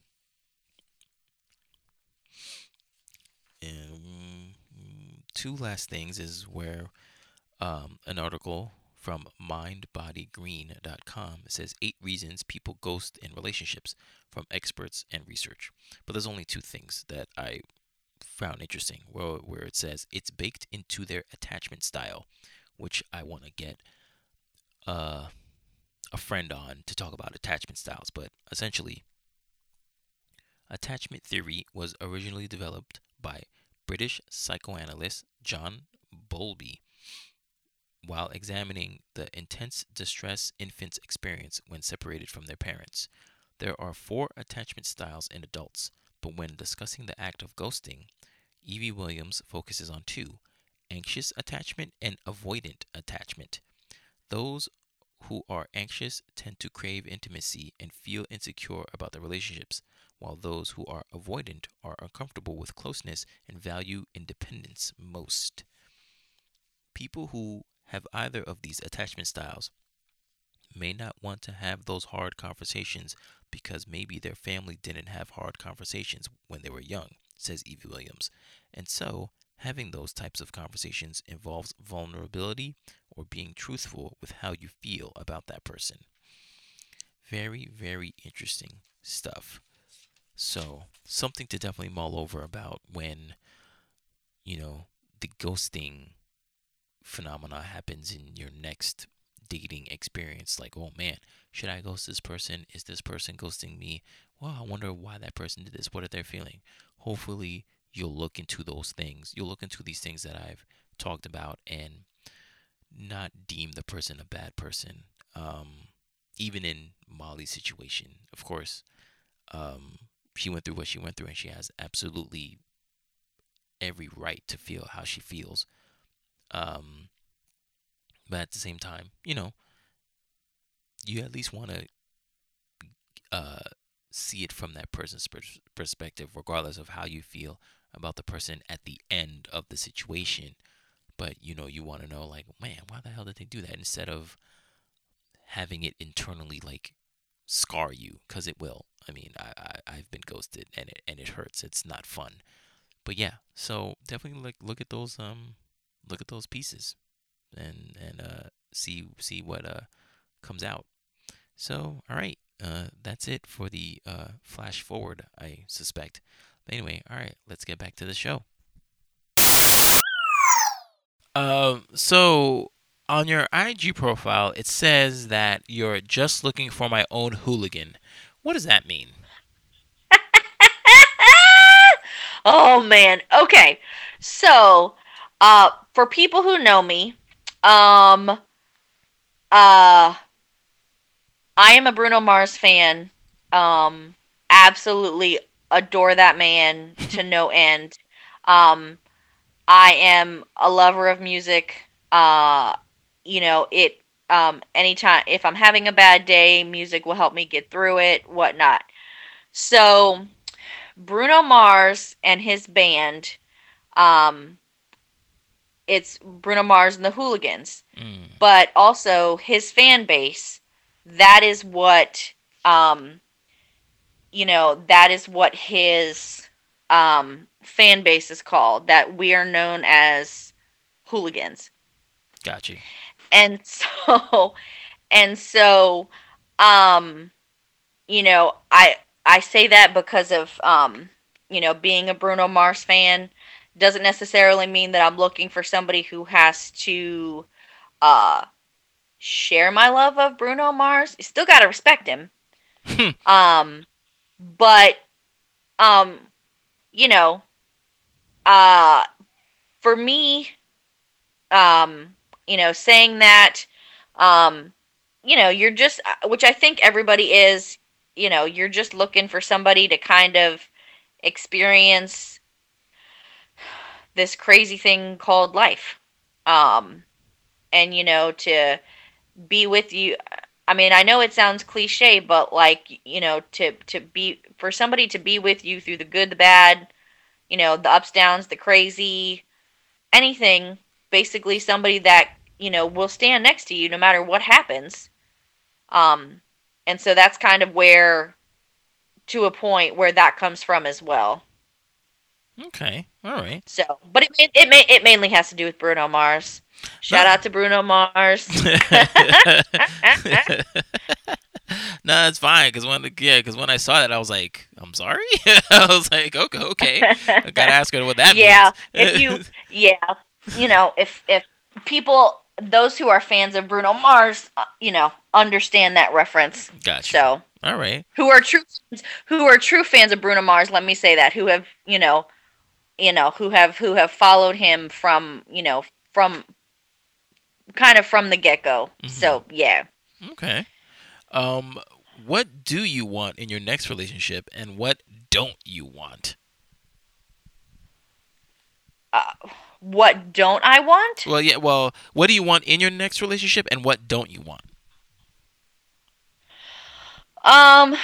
and two last things is where um, an article from mindbodygreen.com. Says eight reasons people ghost in relationships from experts and research. But there's only two things that I found interesting where, where it says it's baked into their attachment style, which I want to get uh, a friend on to talk about attachment styles. But essentially, attachment theory was originally developed by British psychoanalyst John Bowlby while examining the intense distress infants experience when separated from their parents. There are four attachment styles in adults, but when discussing the act of ghosting, Evie Williams focuses on two anxious attachment and avoidant attachment. Those who are anxious tend to crave intimacy and feel insecure about their relationships, while those who are avoidant are uncomfortable with closeness and value independence most. People who have either of these attachment styles may not want to have those hard conversations because maybe their family didn't have hard conversations when they were young, says Evie Williams. And so, having those types of conversations involves vulnerability or being truthful with how you feel about that person. Very, very interesting stuff. So, something to definitely mull over about when, you know, the ghosting phenomena happens in your next dating experience. Like oh man should i ghost this person? Is this person ghosting me? Well i wonder why that person did this. What are they feeling? Hopefully you'll look into those things. You'll look into these things that i've talked about and not deem the person a bad person. Um, even in molly's situation of course um, she went through what she went through and she has absolutely every right to feel how she feels um, but at the same time, you know, you at least want to uh, see it from that person's pers- perspective, regardless of how you feel about the person at the end of the situation. But you know, you want to know, like, man, why the hell did they do that? Instead of having it internally, like, scar you, because it will. I mean, I, I I've been ghosted, and it and it hurts. It's not fun. But yeah, so definitely like look at those um look at those pieces, and and uh see see what uh comes out. So all right, uh, that's it for the uh, flash forward, I suspect. But anyway, all right, let's get back to the show. Um, so on your IG profile, it says that you're just looking for my own hooligan. What does that mean? <laughs> oh man. Okay. So, uh, for people who know me, um, uh, I am a Bruno Mars fan. Um, absolutely adore that man to no <laughs> end. Um, I am a lover of music. Uh, you know, it um anytime if I'm having a bad day, music will help me get through it, whatnot. So Bruno Mars and his band, um it's Bruno Mars and the Hooligans. Mm. But also his fan base, that is what um you know, that is what his um fan base is called. That we are known as hooligans Got you. And <laughs> so and so um you know i i say that because of um you know being a bruno mars fan doesn't necessarily mean that i'm looking for somebody who has to uh share my love of bruno mars. You still got to respect him. Um but um you know uh for me um you know, saying that, um, you know, you're just, uh, which I think everybody is, you know, you're just looking for somebody to kind of experience this crazy thing called life. Um, and, you know, to be with you. I mean, I know it sounds cliche, but like, you know, to, to be, for somebody to be with you through the good, the bad, you know, the ups, downs, the crazy, anything basically somebody that you know will stand next to you no matter what happens um and so that's kind of where to a point where that comes from as well Okay. All right. so but it it it, it mainly has to do with bruno mars shout No. out to bruno mars <laughs> no, it's fine because when yeah, because when I saw that, I was like, I'm sorry. <laughs> I was like, okay, okay. I gotta ask her what that <laughs> Yeah, means. if you yeah you know if if people those who are fans of bruno mars uh, you know understand that reference gotcha. so All right. who are true who are true fans of Bruno Mars. Let me say that who have you know, you know who have who have followed him from you know from kind of from the get go. Mhm. So yeah, Okay. Um, what do you want in your next relationship, and what don't you want? What don't I want? Well, yeah. Well, what do you want in your next relationship, and what don't you want? Um.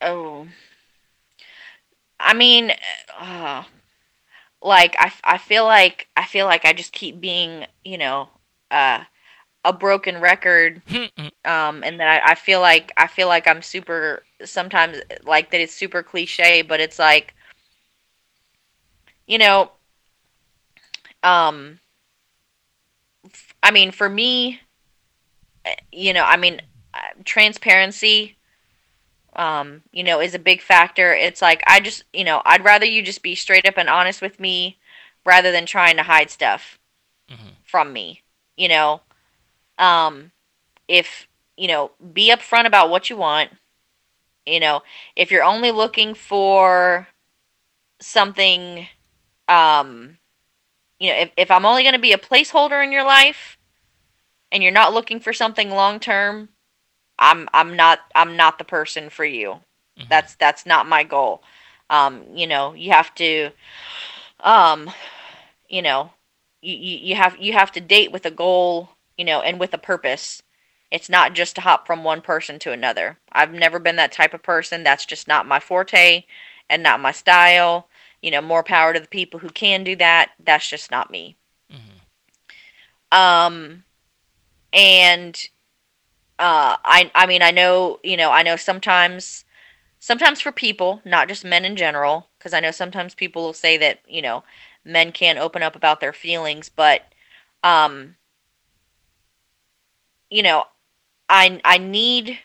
Oh. I mean, uh, like I, I feel like I feel like I just keep being you know uh, a broken record <laughs> um and then I, I feel like i feel like i'm super sometimes like that it's super cliche but it's like you know um i mean for me eh, you know i mean uh, transparency um you know is a big factor. It's like i just you know i'd rather you just be straight up and honest with me rather than trying to hide stuff Mhm. from me you know? Um if you know be upfront about what you want you know? If you're only looking for something um you know if, if i'm only going to be a placeholder in your life and you're not looking for something long term i'm i'm not i'm not the person for you Mhm. that's that's not my goal um you know you have to um you know you, you have you have to date with a goal you know and with a purpose It's not just to hop from one person to another. I've never been that type of person. That's just not my forte and not my style. You know, more power to the people who can do that. That's just not me. Mm-hmm. Um, and uh, I I mean I know you know I know sometimes sometimes for people, not just men in general, because I know sometimes people will say that you know men can't open up about their feelings, but um, you know, I I need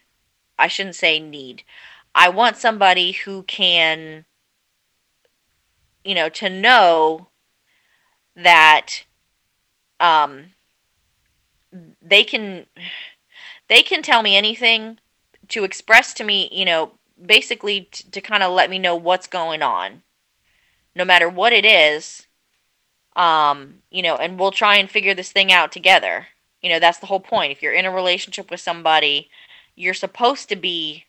I shouldn't say need. I want somebody who can you know to know that um they can they can tell me anything to express to me, you know, basically t- to kind of let me know what's going on. No matter what it is, um, you know, and we'll try and figure this thing out together. You know, that's the whole point. If you're in a relationship with somebody, you're supposed to be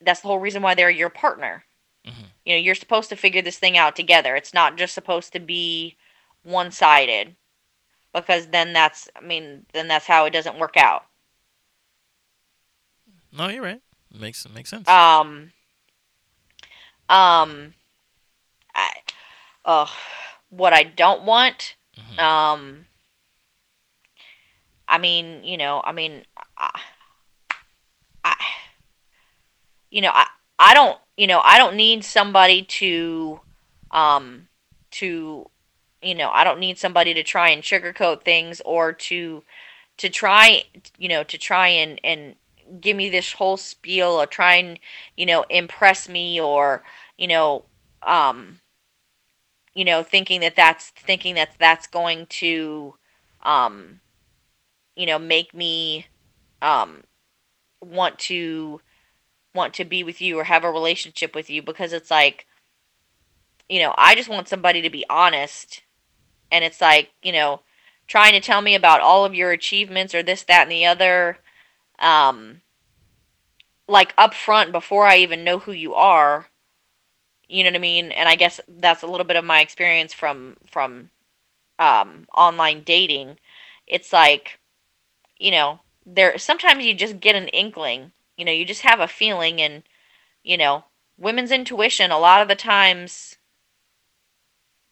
that's the whole reason why they're your partner. You know, you're supposed to figure this thing out together. It's not just supposed to be one-sided because then that's I mean, then that's how it doesn't work out. No, you're right. Makes makes sense. Um. Um. I. Oh, what I don't want. Mm-hmm. Um. I mean, you know, I mean, I, I, you know, I, I don't, you know, I don't need somebody to, um, to, you know, I don't need somebody to try and sugarcoat things or to, to try, you know, to try and and give me this whole spiel or try and you know impress me or you know um you know thinking that that's thinking that that's going to um you know make me um want to want to be with you or have a relationship with you because it's like you know I just want somebody to be honest and it's like you know trying to tell me about all of your achievements or this that and the other um like up front before I even know who you are. You know what I mean? And I guess that's a little bit of my experience from from um, online dating. It's like, you know, there sometimes you just get an inkling. You know, you just have a feeling, and you know, women's intuition a lot of the times,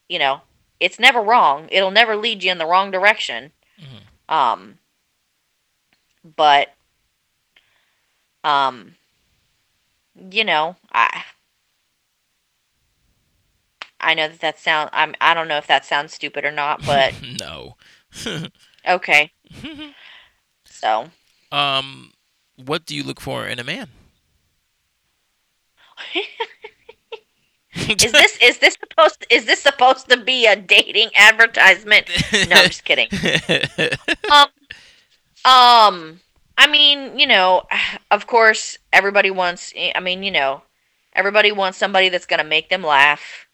you know, it's never wrong. It'll never lead you in the wrong direction. Mm-hmm. Um, but um, you know, I I know that that sound I'm I don't know if that sounds stupid or not, but <laughs> no. <laughs> okay. <laughs> so, um what do you look for in a man? <laughs> is this is this supposed is this supposed to be a dating advertisement? No, I'm just kidding. <laughs> um um I mean, you know, of course, everybody wants, I mean, you know, everybody wants somebody that's going to make them laugh,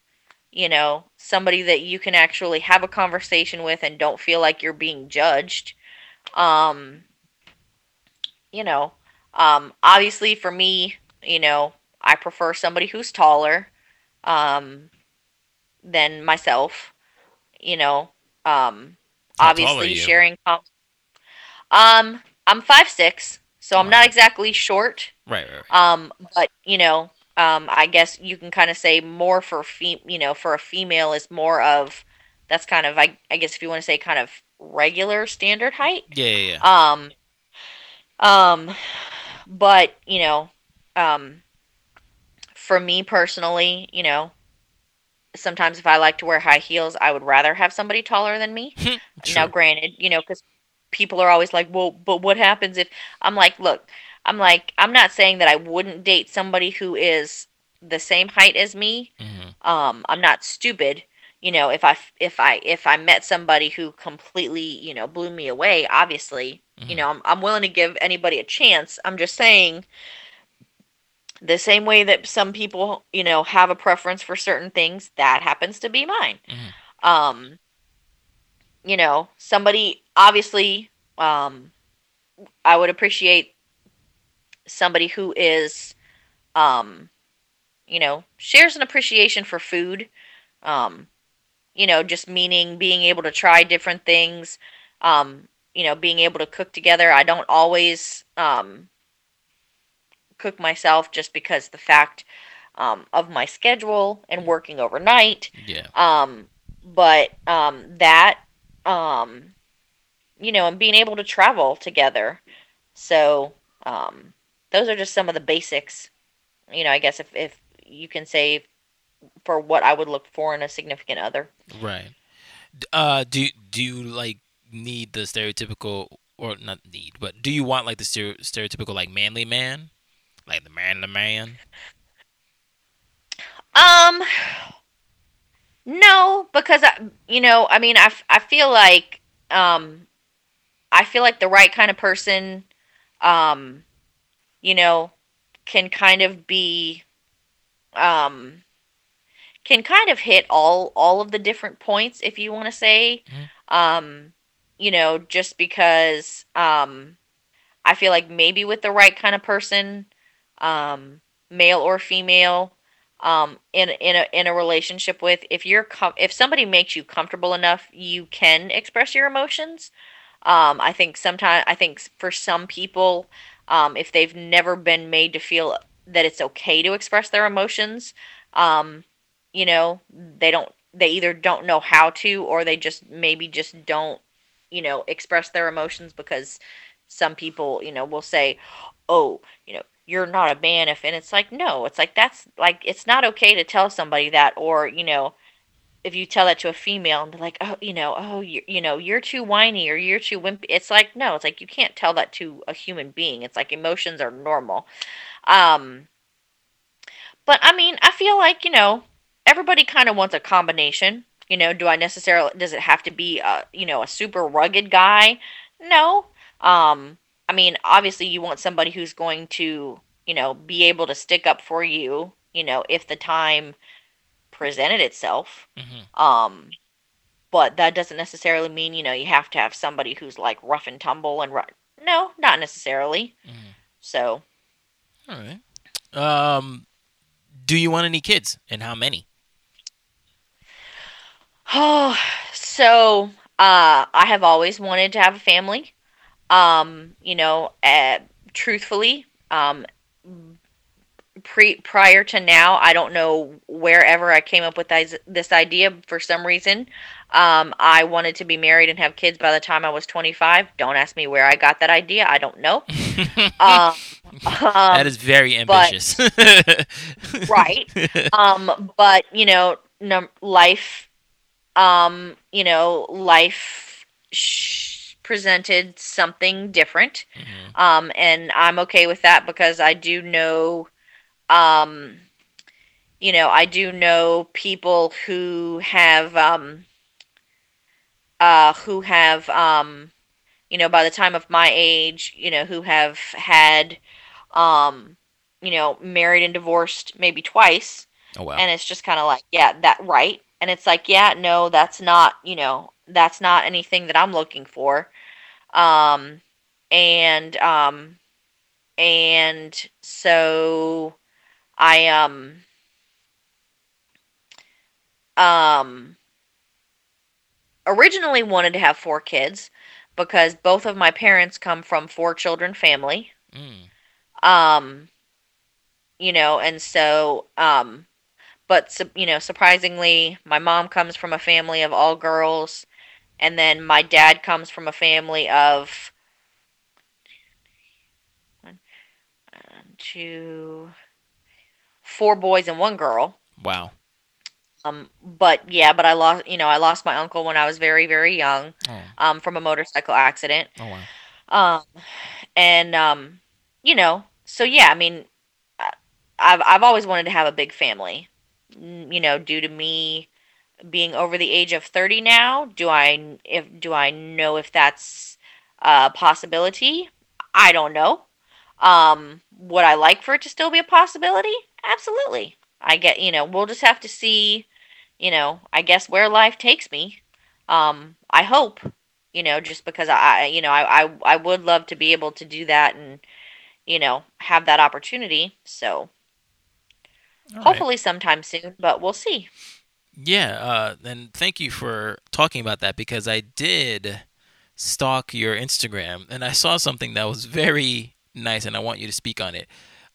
you know, somebody that you can actually have a conversation with and don't feel like you're being judged. Um, you know, um, obviously for me, you know, I prefer somebody who's taller um, than myself, you know, um, obviously sharing. Com- um, I'm five six, so I'm not exactly short. Right, right, right. Um, but you know, um, I guess you can kind of say more for fe- you know, for a female is more of that's kind of I, I guess if you want to say kind of regular standard height. Yeah, yeah, yeah. Um, um, but you know, um, for me personally, you know, sometimes if I like to wear high heels, I would rather have somebody taller than me. <laughs> now, granted, you know, because people are always like, well, but what happens if I'm like, look, I'm like, I'm not saying that I wouldn't date somebody who is the same height as me. Mm-hmm. Um, I'm not stupid. You know, if I if I if I met somebody who completely you know blew me away, obviously, mm-hmm. you know, I'm I'm willing to give anybody a chance. I'm just saying, the same way that some people you know have a preference for certain things, that happens to be mine. Mm-hmm. Um, you know, somebody obviously um I would appreciate somebody who is um you know, shares an appreciation for food. Um you know, just meaning being able to try different things. Um you know, being able to cook together. I don't always um, cook myself just because the fact um, of my schedule and working overnight. Yeah. Um, but um, that, um, you know, and being able to travel together. So um, those are just some of the basics. You know, I guess if, if you can say for what I would look for in a significant other. Right. Uh, do do you like need the stereotypical or not need, but do you want like the stereo- stereotypical like manly man, like the man, the man? Um, no, because I, you know, I mean, I, I feel like, um, I feel like the right kind of person, um, you know, can kind of be, um, can kind of hit all all of the different points if you want to say, Mhm. um, you know, just because, um, I feel like maybe with the right kind of person, um, male or female, um in in a in a relationship with if you're com- if somebody makes you comfortable enough you can express your emotions. Um i think sometimes i think for some people um if they've never been made to feel that it's okay to express their emotions um you know they don't they either don't know how to or they just maybe just don't you know express their emotions because some people you know will say oh you know you're not a man if and it's like no it's like that's like it's not okay to tell somebody that or you know if you tell that to a female and be like oh you know oh you you know you're too whiny or you're too wimpy it's like no it's like you can't tell that to a human being it's like emotions are normal. Um but i mean i feel like you know everybody kind of wants a combination you know do i necessarily does it have to be a you know a super rugged guy no um I mean, obviously, you want somebody who's going to, you know, be able to stick up for you, you know, if the time presented itself. hmm Um, but that doesn't necessarily mean, you know, you have to have somebody who's like rough and tumble and ru- no, not necessarily. hmm So, All right. Um, do you want any kids, and how many? Oh, <sighs> so uh, I have always wanted to have a family. Um, you know, uh, truthfully, um, pre prior to now, I don't know wherever I came up with this, this idea for some reason. Um, I wanted to be married and have kids by the time I was 25. Don't ask me where I got that idea. I don't know. <laughs> Um, that is very but- ambitious. <laughs> right. um, but you know, num- life, um, you know, life sh- presented something different. Mhm. Um, and I'm okay with that because I do know, um, you know, I do know people who have, um, uh, who have, um, you know, by the time of my age, you know, who have had, um, you know, married and divorced maybe twice. Oh wow. And it's just kind of like, yeah, that right. And it's like, yeah, no, that's not, you know, that's not anything that I'm looking for. Um, and, um, and so I, um, um, originally wanted to have four kids because both of my parents come from four children family. Mm. Um, you know, and so, um, but you know, surprisingly, my mom comes from a family of all girls, and then my dad comes from a family of one, two, four boys and one girl. Wow. Um, but yeah, but I lost, you know, I lost my uncle when I was very, very young, Oh. um, from a motorcycle accident. Oh wow. Um, and um, you know, so yeah, I mean, I've I've always wanted to have a big family. You know, due to me being over the age of thirty now, do I if do I know if that's a possibility? I don't know. Um, would I like for it to still be a possibility? Absolutely. I get, you know, we'll just have to see, you know, I guess where life takes me. Um, I hope you know, just because I, I- you know, I, I, I would love to be able to do that and, you know, have that opportunity. So All right. hopefully sometime soon, but we'll see. Yeah, uh, and thank you for talking about that because I did stalk your Instagram and I saw something that was very nice, and I want you to speak on it.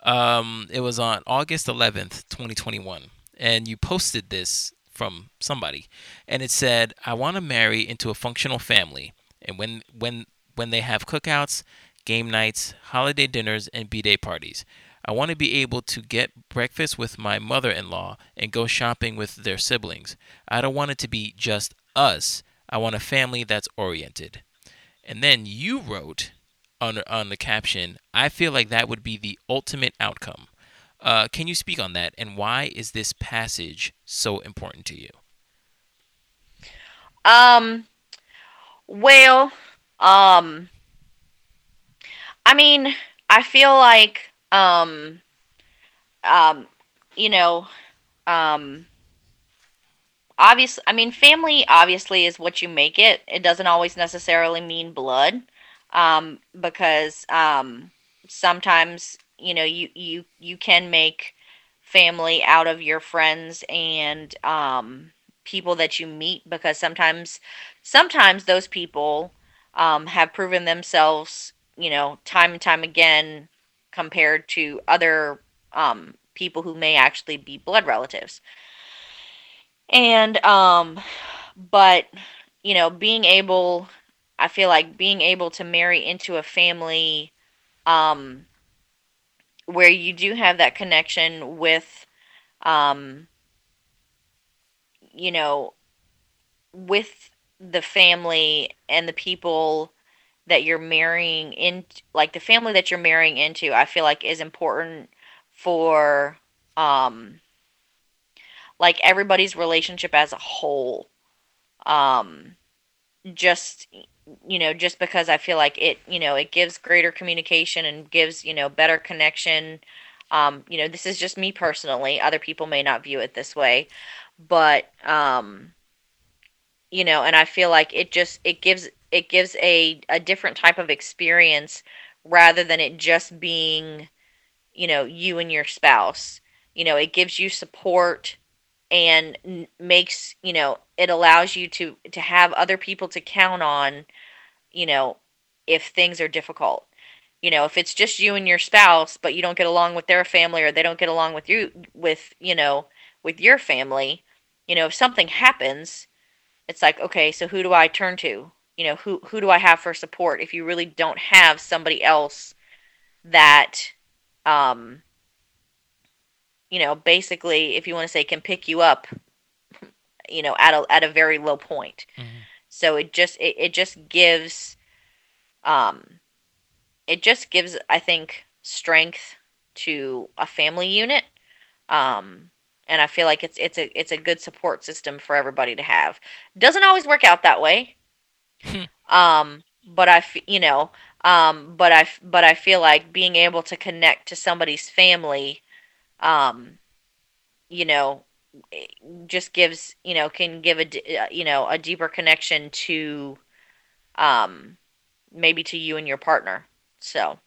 Um, it was on August 11th, 2021, and you posted this from somebody, and it said, "I want to marry into a functional family, and when when when they have cookouts, game nights, holiday dinners, and b-day parties." I want to be able to get breakfast with my mother in law and go shopping with their siblings. I don't want it to be just us. I want a family that's oriented. And then you wrote on, on the caption, I feel like that would be the ultimate outcome. Uh, can you speak on that and why is this passage so important to you? Um, well, um, I mean, I feel like um, um, you know, um, obviously, I mean, family obviously is what you make it. It doesn't always necessarily mean blood, um, because um, sometimes you know you you you can make family out of your friends and um, people that you meet because sometimes sometimes those people um, have proven themselves you know time and time again compared to other um, people who may actually be blood relatives. And, um, but, you know, being able, I feel like being able to marry into a family um, where you do have that connection with, um, you know, with the family and the people that you're marrying in like the family that you're marrying into i feel like is important for um like everybody's relationship as a whole. Um just you know just because i feel like it you know it gives greater communication and gives you know better connection. Um you know this is just me personally. Other people may not view it this way. But um you know and i feel like it just it gives it gives a a different type of experience rather than it just being you know you and your spouse. You know it gives you support and makes you know it allows you to to have other people to count on you know if things are difficult. You know if it's just you and your spouse but you don't get along with their family or they don't get along with you with you know with your family you know if something happens it's like okay so who do i turn to? You know who who do i have for support if you really don't have somebody else that um you know basically if you want to say can pick you up you know at a at a very low point? Mm-hmm. so it just it, it just gives um it just gives i think strength to a family unit. Um and i feel like it's it's a it's a good support system for everybody to have doesn't always work out that way um, but I, you know, um, but I, but I feel like being able to connect to somebody's family, um, you know, just gives, you know, can give a, uh, you know, a deeper connection to, um, maybe to you and your partner. So.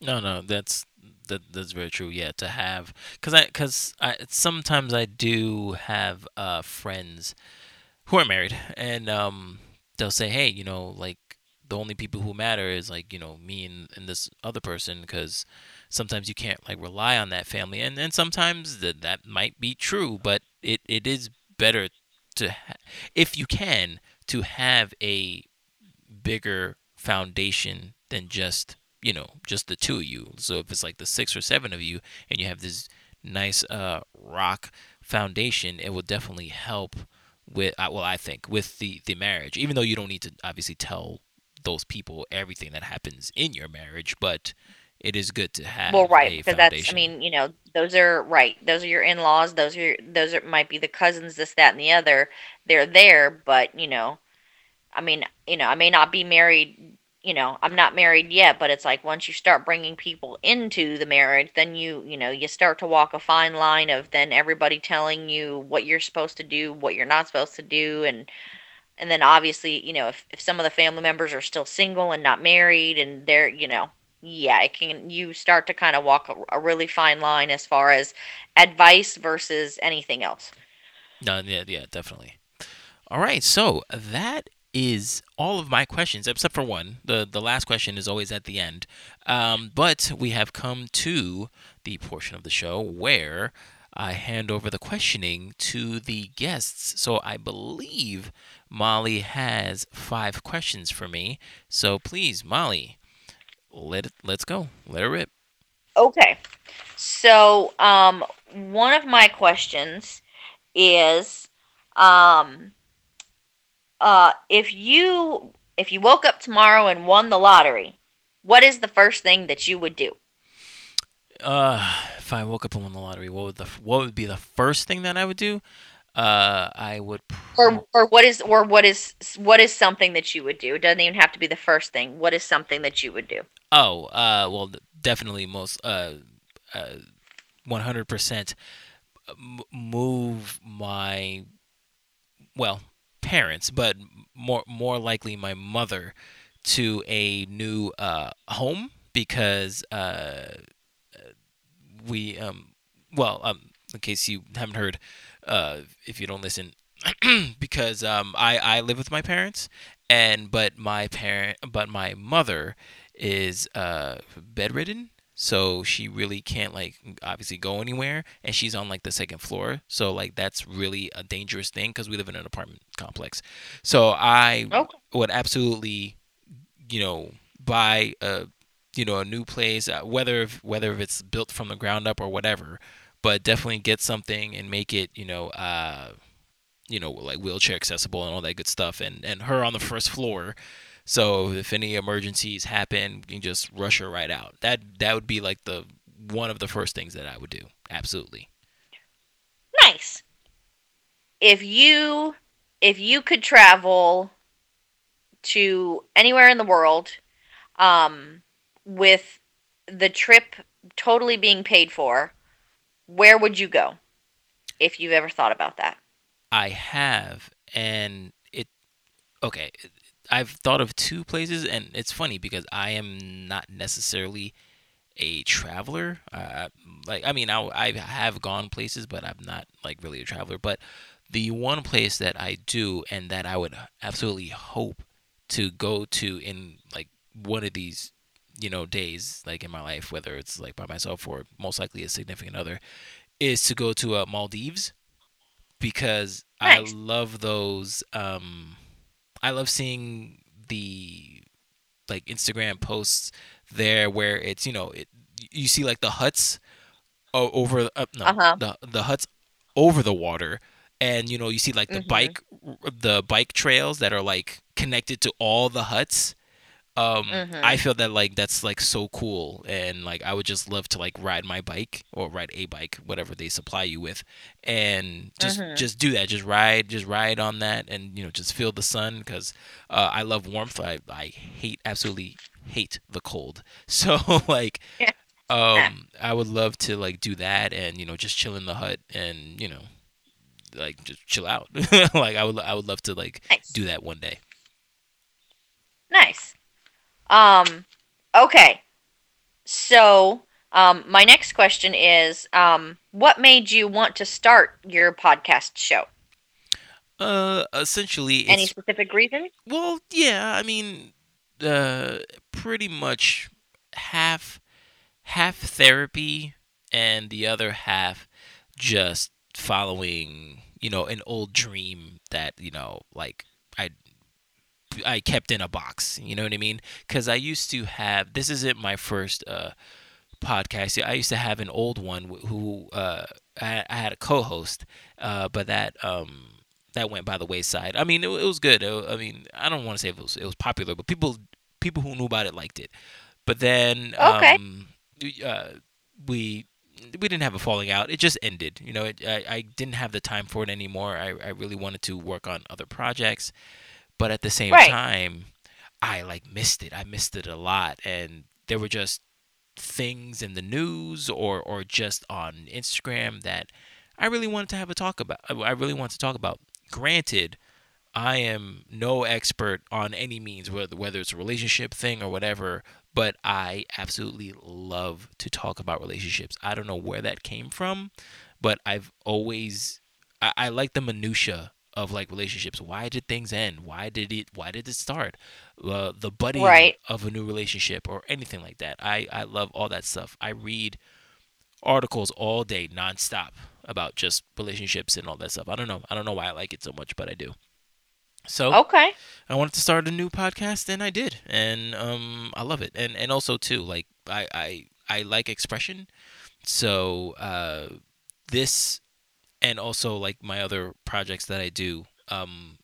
No, no, that's that that's very true. Yeah, to have because I because I sometimes I do have uh friends who are married and um they'll say, hey, you know, like the only people who matter is like you know me and, and this other person because sometimes you can't like rely on that family and and sometimes that that might be true but it, it is better to ha- if you can to have a bigger foundation than just you know just the two of you so if it's like the six or seven of you and you have this nice uh rock foundation it will definitely help with uh, well, I think with the the marriage, even though you don't need to obviously tell those people everything that happens in your marriage, but it is good to have. Well, right, because that's I mean, you know, those are right. Those are your in laws. Those are those are might be the cousins, this, that, and the other. They're there, but you know, I mean, you know, I may not be married you know, I'm not married yet, but it's like once you start bringing people into the marriage, then you, you know, you start to walk a fine line of then everybody telling you what you're supposed to do, what you're not supposed to do, and and then obviously, you know, if if some of the family members are still single and not married, and they're, you know, yeah, it can you start to kind of walk a, a really fine line as far as advice versus anything else. No, yeah, yeah, definitely. All right, so that is all of my questions, except for one. The the last question is always at the end. Um, but we have come to the portion of the show where I hand over the questioning to the guests. So I believe Molly has five questions for me. So please, Molly, let it, let's go. Let her rip. Okay. So, um, one of my questions is, um, uh, if you if you woke up tomorrow and won the lottery, what is the first thing that you would do? Uh, if I woke up and won the lottery, what would the what would be the first thing that I would do? Uh, I would. Or or what is or what is what is something that you would do? It doesn't even have to be the first thing. What is something that you would do? Oh, uh, well, definitely most uh, uh, one hundred percent move my well parents, but more more likely my mother to a new uh, home because uh, we um well um in case you haven't heard uh if you don't listen <clears throat> because um I I live with my parents and but my parent but my mother is uh bedridden so she really can't like obviously go anywhere and she's on like the second floor. So like that's really a dangerous thing because we live in an apartment complex. So i okay. would absolutely you know buy a you know a new place uh, whether if, whether if it's built from the ground up or whatever but definitely get something and make it you know uh you know like wheelchair accessible and all that good stuff. And and her on the first floor so if any emergencies happen, you can just rush her right out. That that would be like the one of the first things that I would do. Absolutely. Nice. If you if you could travel to anywhere in the world um with the trip totally being paid for, where would you go? If you've ever thought about that. I have and it okay, I've thought of two places, and it's funny because I am not necessarily a traveler. Uh, like, I mean, I, I have gone places, but I'm not like really a traveler. But the one place that I do, and that I would absolutely hope to go to in like one of these, you know, days, like in my life, whether it's like by myself or most likely a significant other, is to go to uh, Maldives because nice. I love those. Um, I love seeing the like Instagram posts there where it's you know it you see like the huts over uh, no uh-huh. the the huts over the water and you know you see like the mm-hmm. bike the bike trails that are like connected to all the huts um mm-hmm. i feel that like that's like so cool and like i would just love to like ride my bike or ride a bike whatever they supply you with and just mm-hmm. just do that just ride just ride on that and you know just feel the sun because uh, i love warmth I, I hate absolutely hate the cold <laughs> so like <laughs> um i would love to like do that and you know just chill in the hut and you know like just chill out <laughs> like i would i would love to like nice. do that one day nice um, okay. So, um, my next question is, um, what made you want to start your podcast show? Uh, essentially, any specific reason? Well, yeah. I mean, uh, pretty much half half therapy and the other half just following, you know, an old dream that you know, like I kept in a box. You know what I mean? Because I used to have. This isn't my first uh, podcast. I used to have an old one who uh, I, I had a co-host, uh, but that um, that went by the wayside. I mean, it, it was good. It, I mean, I don't want to say it was it was popular, but people people who knew about it liked it. But then okay. um, uh, we we didn't have a falling out. It just ended. You know, it, I, I didn't have the time for it anymore. I, I really wanted to work on other projects but at the same right. time i like missed it. I missed it a lot and there were just things in the news or or just on instagram that i really wanted to have a talk about uh, i really want to talk about. Granted i am no expert on any means whether whether it's a relationship thing or whatever but i absolutely love to talk about relationships. I don't know where that came from but i've always i, I like the minutia of like relationships. Why did things end? Why did it? Why did it start? Uh, the budding Right. of a new relationship or anything like that. I I love all that stuff. I read articles all day nonstop about just relationships and all that stuff. I don't know. I don't know why I like it so much, but I do. So Okay. I wanted to start a new podcast and I did. And um I love it. And and also too, like I I, I like expression. So uh this and also like my other projects that I do um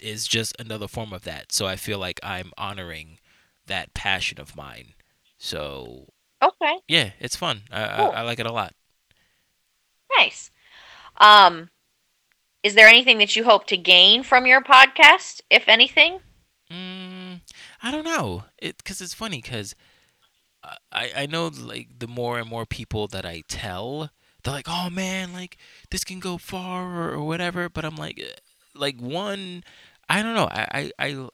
is just another form of that. So I feel like I'm honoring that passion of mine. So Okay. yeah, it's fun. I, Cool. I, I like it a lot. Nice. Um, is there anything that you hope to gain from your podcast, if anything? Mm, I don't know. It because it's funny because I I know like the more and more people that I tell, they're like, oh man, like this can go far or, or whatever. But I'm like, eh, like one, I don't know. I I. I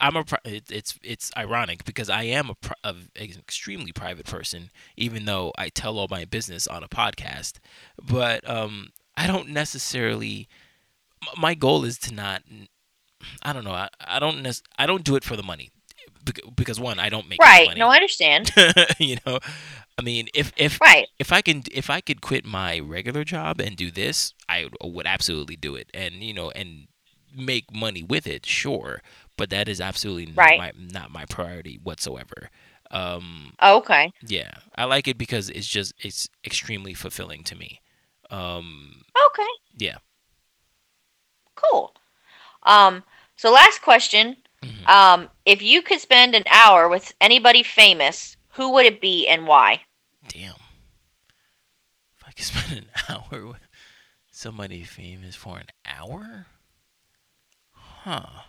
I'm a. it- It's it's ironic because I am a, a an extremely private person, even though I tell all my business on a podcast. But um, I don't necessarily. My goal is to not I don't know. I, I don't nec- I don't do it for the money because one, I don't make Right. No, I understand. <laughs> you know, I mean, if if right. if I can if I could quit my regular job and do this, I would- absolutely do it, and you know, and make money with it, sure. But that is absolutely not Right. my not my priority whatsoever. Um, Okay. yeah, I like it because it's just it's extremely fulfilling to me. Um, Okay. yeah. Cool. Um, so last question. Mhm. Um, if you could spend an hour with anybody famous, who would it be and why? Damn. If I could <laughs> spend an hour with somebody famous for an hour? Huh.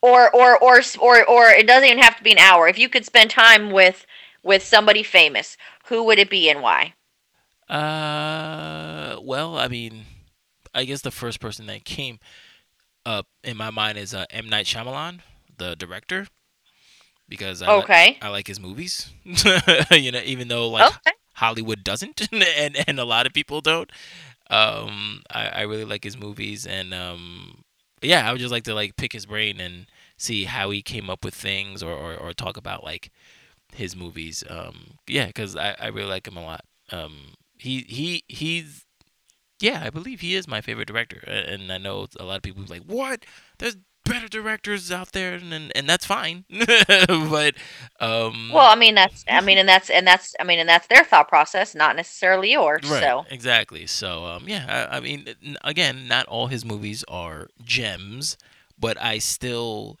Or or or or or it doesn't even have to be an hour. If you could spend time with with somebody famous, who would it be and why? Uh, well, I mean, I guess the first person that came up in my mind is uh, M. Night Shyamalan, the director, because I, li- Okay. I like his movies. <laughs> you know, even though like Okay. Hollywood doesn't, <laughs> and and a lot of people don't. Um, I, I really like his movies, and um, yeah, I would just like to like pick his brain and see how he came up with things, or or, or talk about like his movies. Um, yeah, because I, I really like him a lot. Um, he he he's yeah, I believe he is my favorite director, and I know a lot of people are like, what? There's better directors out there, and and, that's fine, <laughs> but um, Well, I mean that's I mean and that's and that's I mean and that's their thought process, not necessarily yours. Right, So exactly. So, um, yeah, I, I mean, again, not all his movies are gems, but I still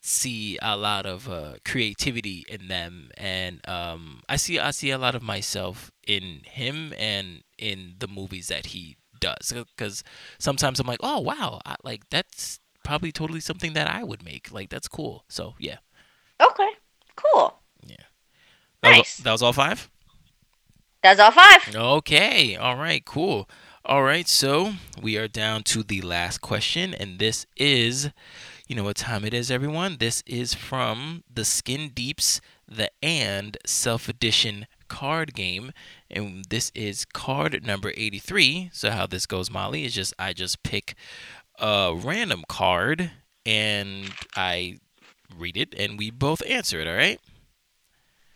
see a lot of uh, creativity in them, and um, I see I see a lot of myself in him and in the movies that he does. Because sometimes I'm like, oh wow, I, like that's probably totally something that I would make. Like that's cool. So yeah, okay, cool. that was, Nice. that was all five. That's all five. Okay. All right. Cool. All right. So we are down to the last question, and this is, you know what time it is, everyone. This is from the Skin Deeps, the and Self Edition card game, and this is card number eighty-three. So how this goes, Molly, is just I just pick a random card and I read it, and we both answer it. All right.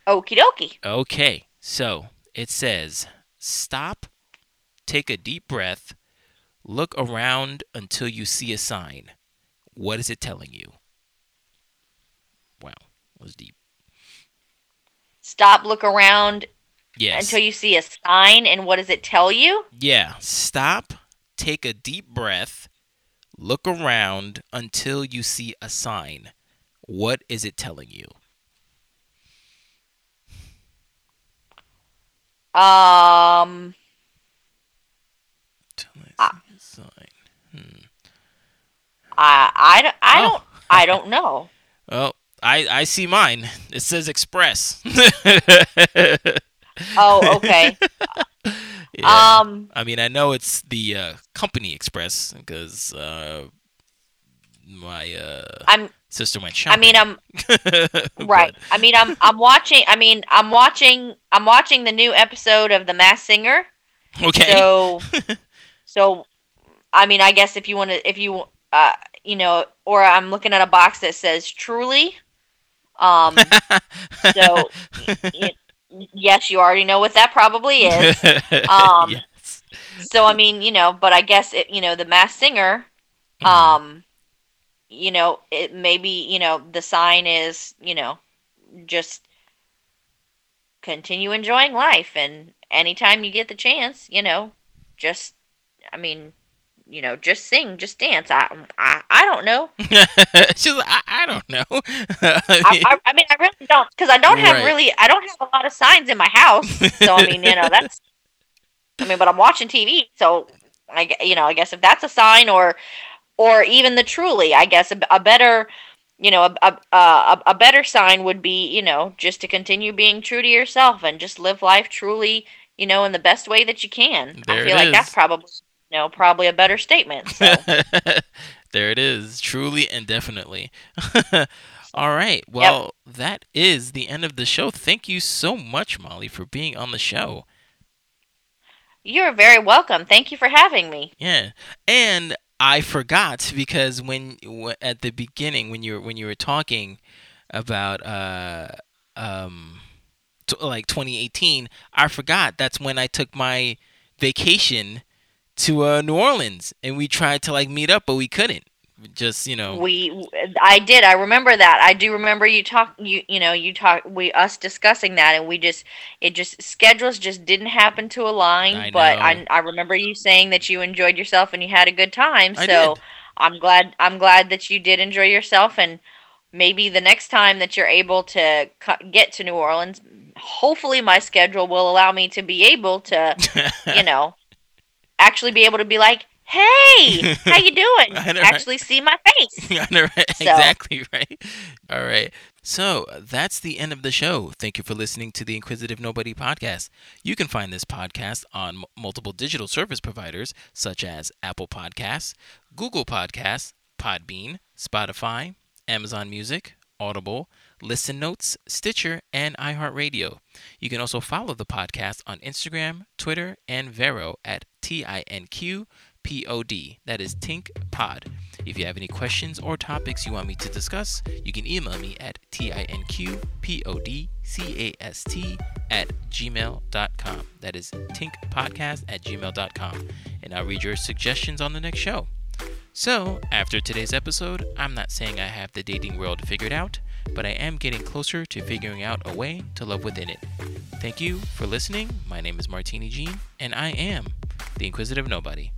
Okie dokie. Okay, so it says stop, take a deep breath, look around until you see a sign. What is it telling you? Wow, that was deep. Stop, look around Yes. until you see a sign, and what does it tell you? yeah, stop, take a deep breath, look around until you see a sign. What is it telling you? Um, Till I see a sign. Hmm. I I, don't- I Oh. don't I don't know. Well, <laughs> I I see mine. It says express. <laughs> Oh, okay. <laughs> Yeah. Um, I mean, I know it's the uh, company express because uh, my uh, I'm sister went shopping. I mean I'm <laughs> But- right. I mean I'm I'm watching. I mean I'm watching. I'm watching the new episode of The Masked Singer. okay. So <laughs> so I mean, I guess if you want to, if you, uh, you know, or I'm looking at a box that says truly. Um, <laughs> so y- y- yes, you already know what that probably is. <laughs> Um, yes. So I mean, you know, but I guess it, you know, the Masked Singer, Mhm. um, you know, it maybe, you know, the sign is, you know, just continue enjoying life and anytime you get the chance, you know, just I mean, you know, just sing, just dance. I I, I don't know. <laughs> She's like, I, I don't know. <laughs> I, I, I mean, I really don't because I don't have Right. really I don't have a lot of signs in my house. So I mean, you know, that's I mean, but I'm watching TV, so I you know, I guess if that's a sign or or even the truly, I guess a, a better you know, a, a, a, a better sign would be, you know, just to continue being true to yourself and just live life truly, you know, in the best way that you can. There I feel like that's probably, you know, probably a better statement. So, <laughs> there it is, truly and definitely. <laughs> All right. Well, that is the end of the show. Thank you so much, Molly, for being on the show. you're very welcome. Thank you for having me. Yeah, and I forgot because when at the beginning when you were when you were talking about uh um t- like 2018, I forgot that's when I took my vacation to uh, New Orleans and we tried to like meet up but we couldn't. Just you know. We, I did. I remember that. I do remember you talk. You, you know, you talk. We us discussing that, and we just, it just schedules just didn't happen to align. I but. I, I remember you saying that you enjoyed yourself and you had a good time. So. I'm glad. I'm glad that you did enjoy yourself, and maybe the next time that you're able to get to New Orleans, hopefully my schedule will allow me to be able to, <laughs> you know, actually be able to be like, hey, <laughs> how you doing? I know, right? Actually see my face. <laughs> I know, right? So- Exactly <laughs> right. All right. So that's the end of the show. Thank you for listening to the Inquisitive Nobody podcast. You can find this podcast on m- multiple digital service providers such as Apple Podcasts, Google Podcasts, Podbean, Spotify, Amazon Music, Audible, Listen Notes, Stitcher, and iHeartRadio. You can also follow the podcast on Instagram, Twitter, and Vero at T I N Q P O D. That is Tink Pod. If you have any questions or topics you want me to discuss, you can email me at tinqpodcast at gmail.com. That is tinkpodcast at gmail.com. And I'll read your suggestions on the next show. So, after today's episode, I'm not saying I have the dating world figured out, but I am getting closer to figuring out a way to love within it. Thank you for listening. My name is Martini Jean, and I am the Inquisitive Nobody.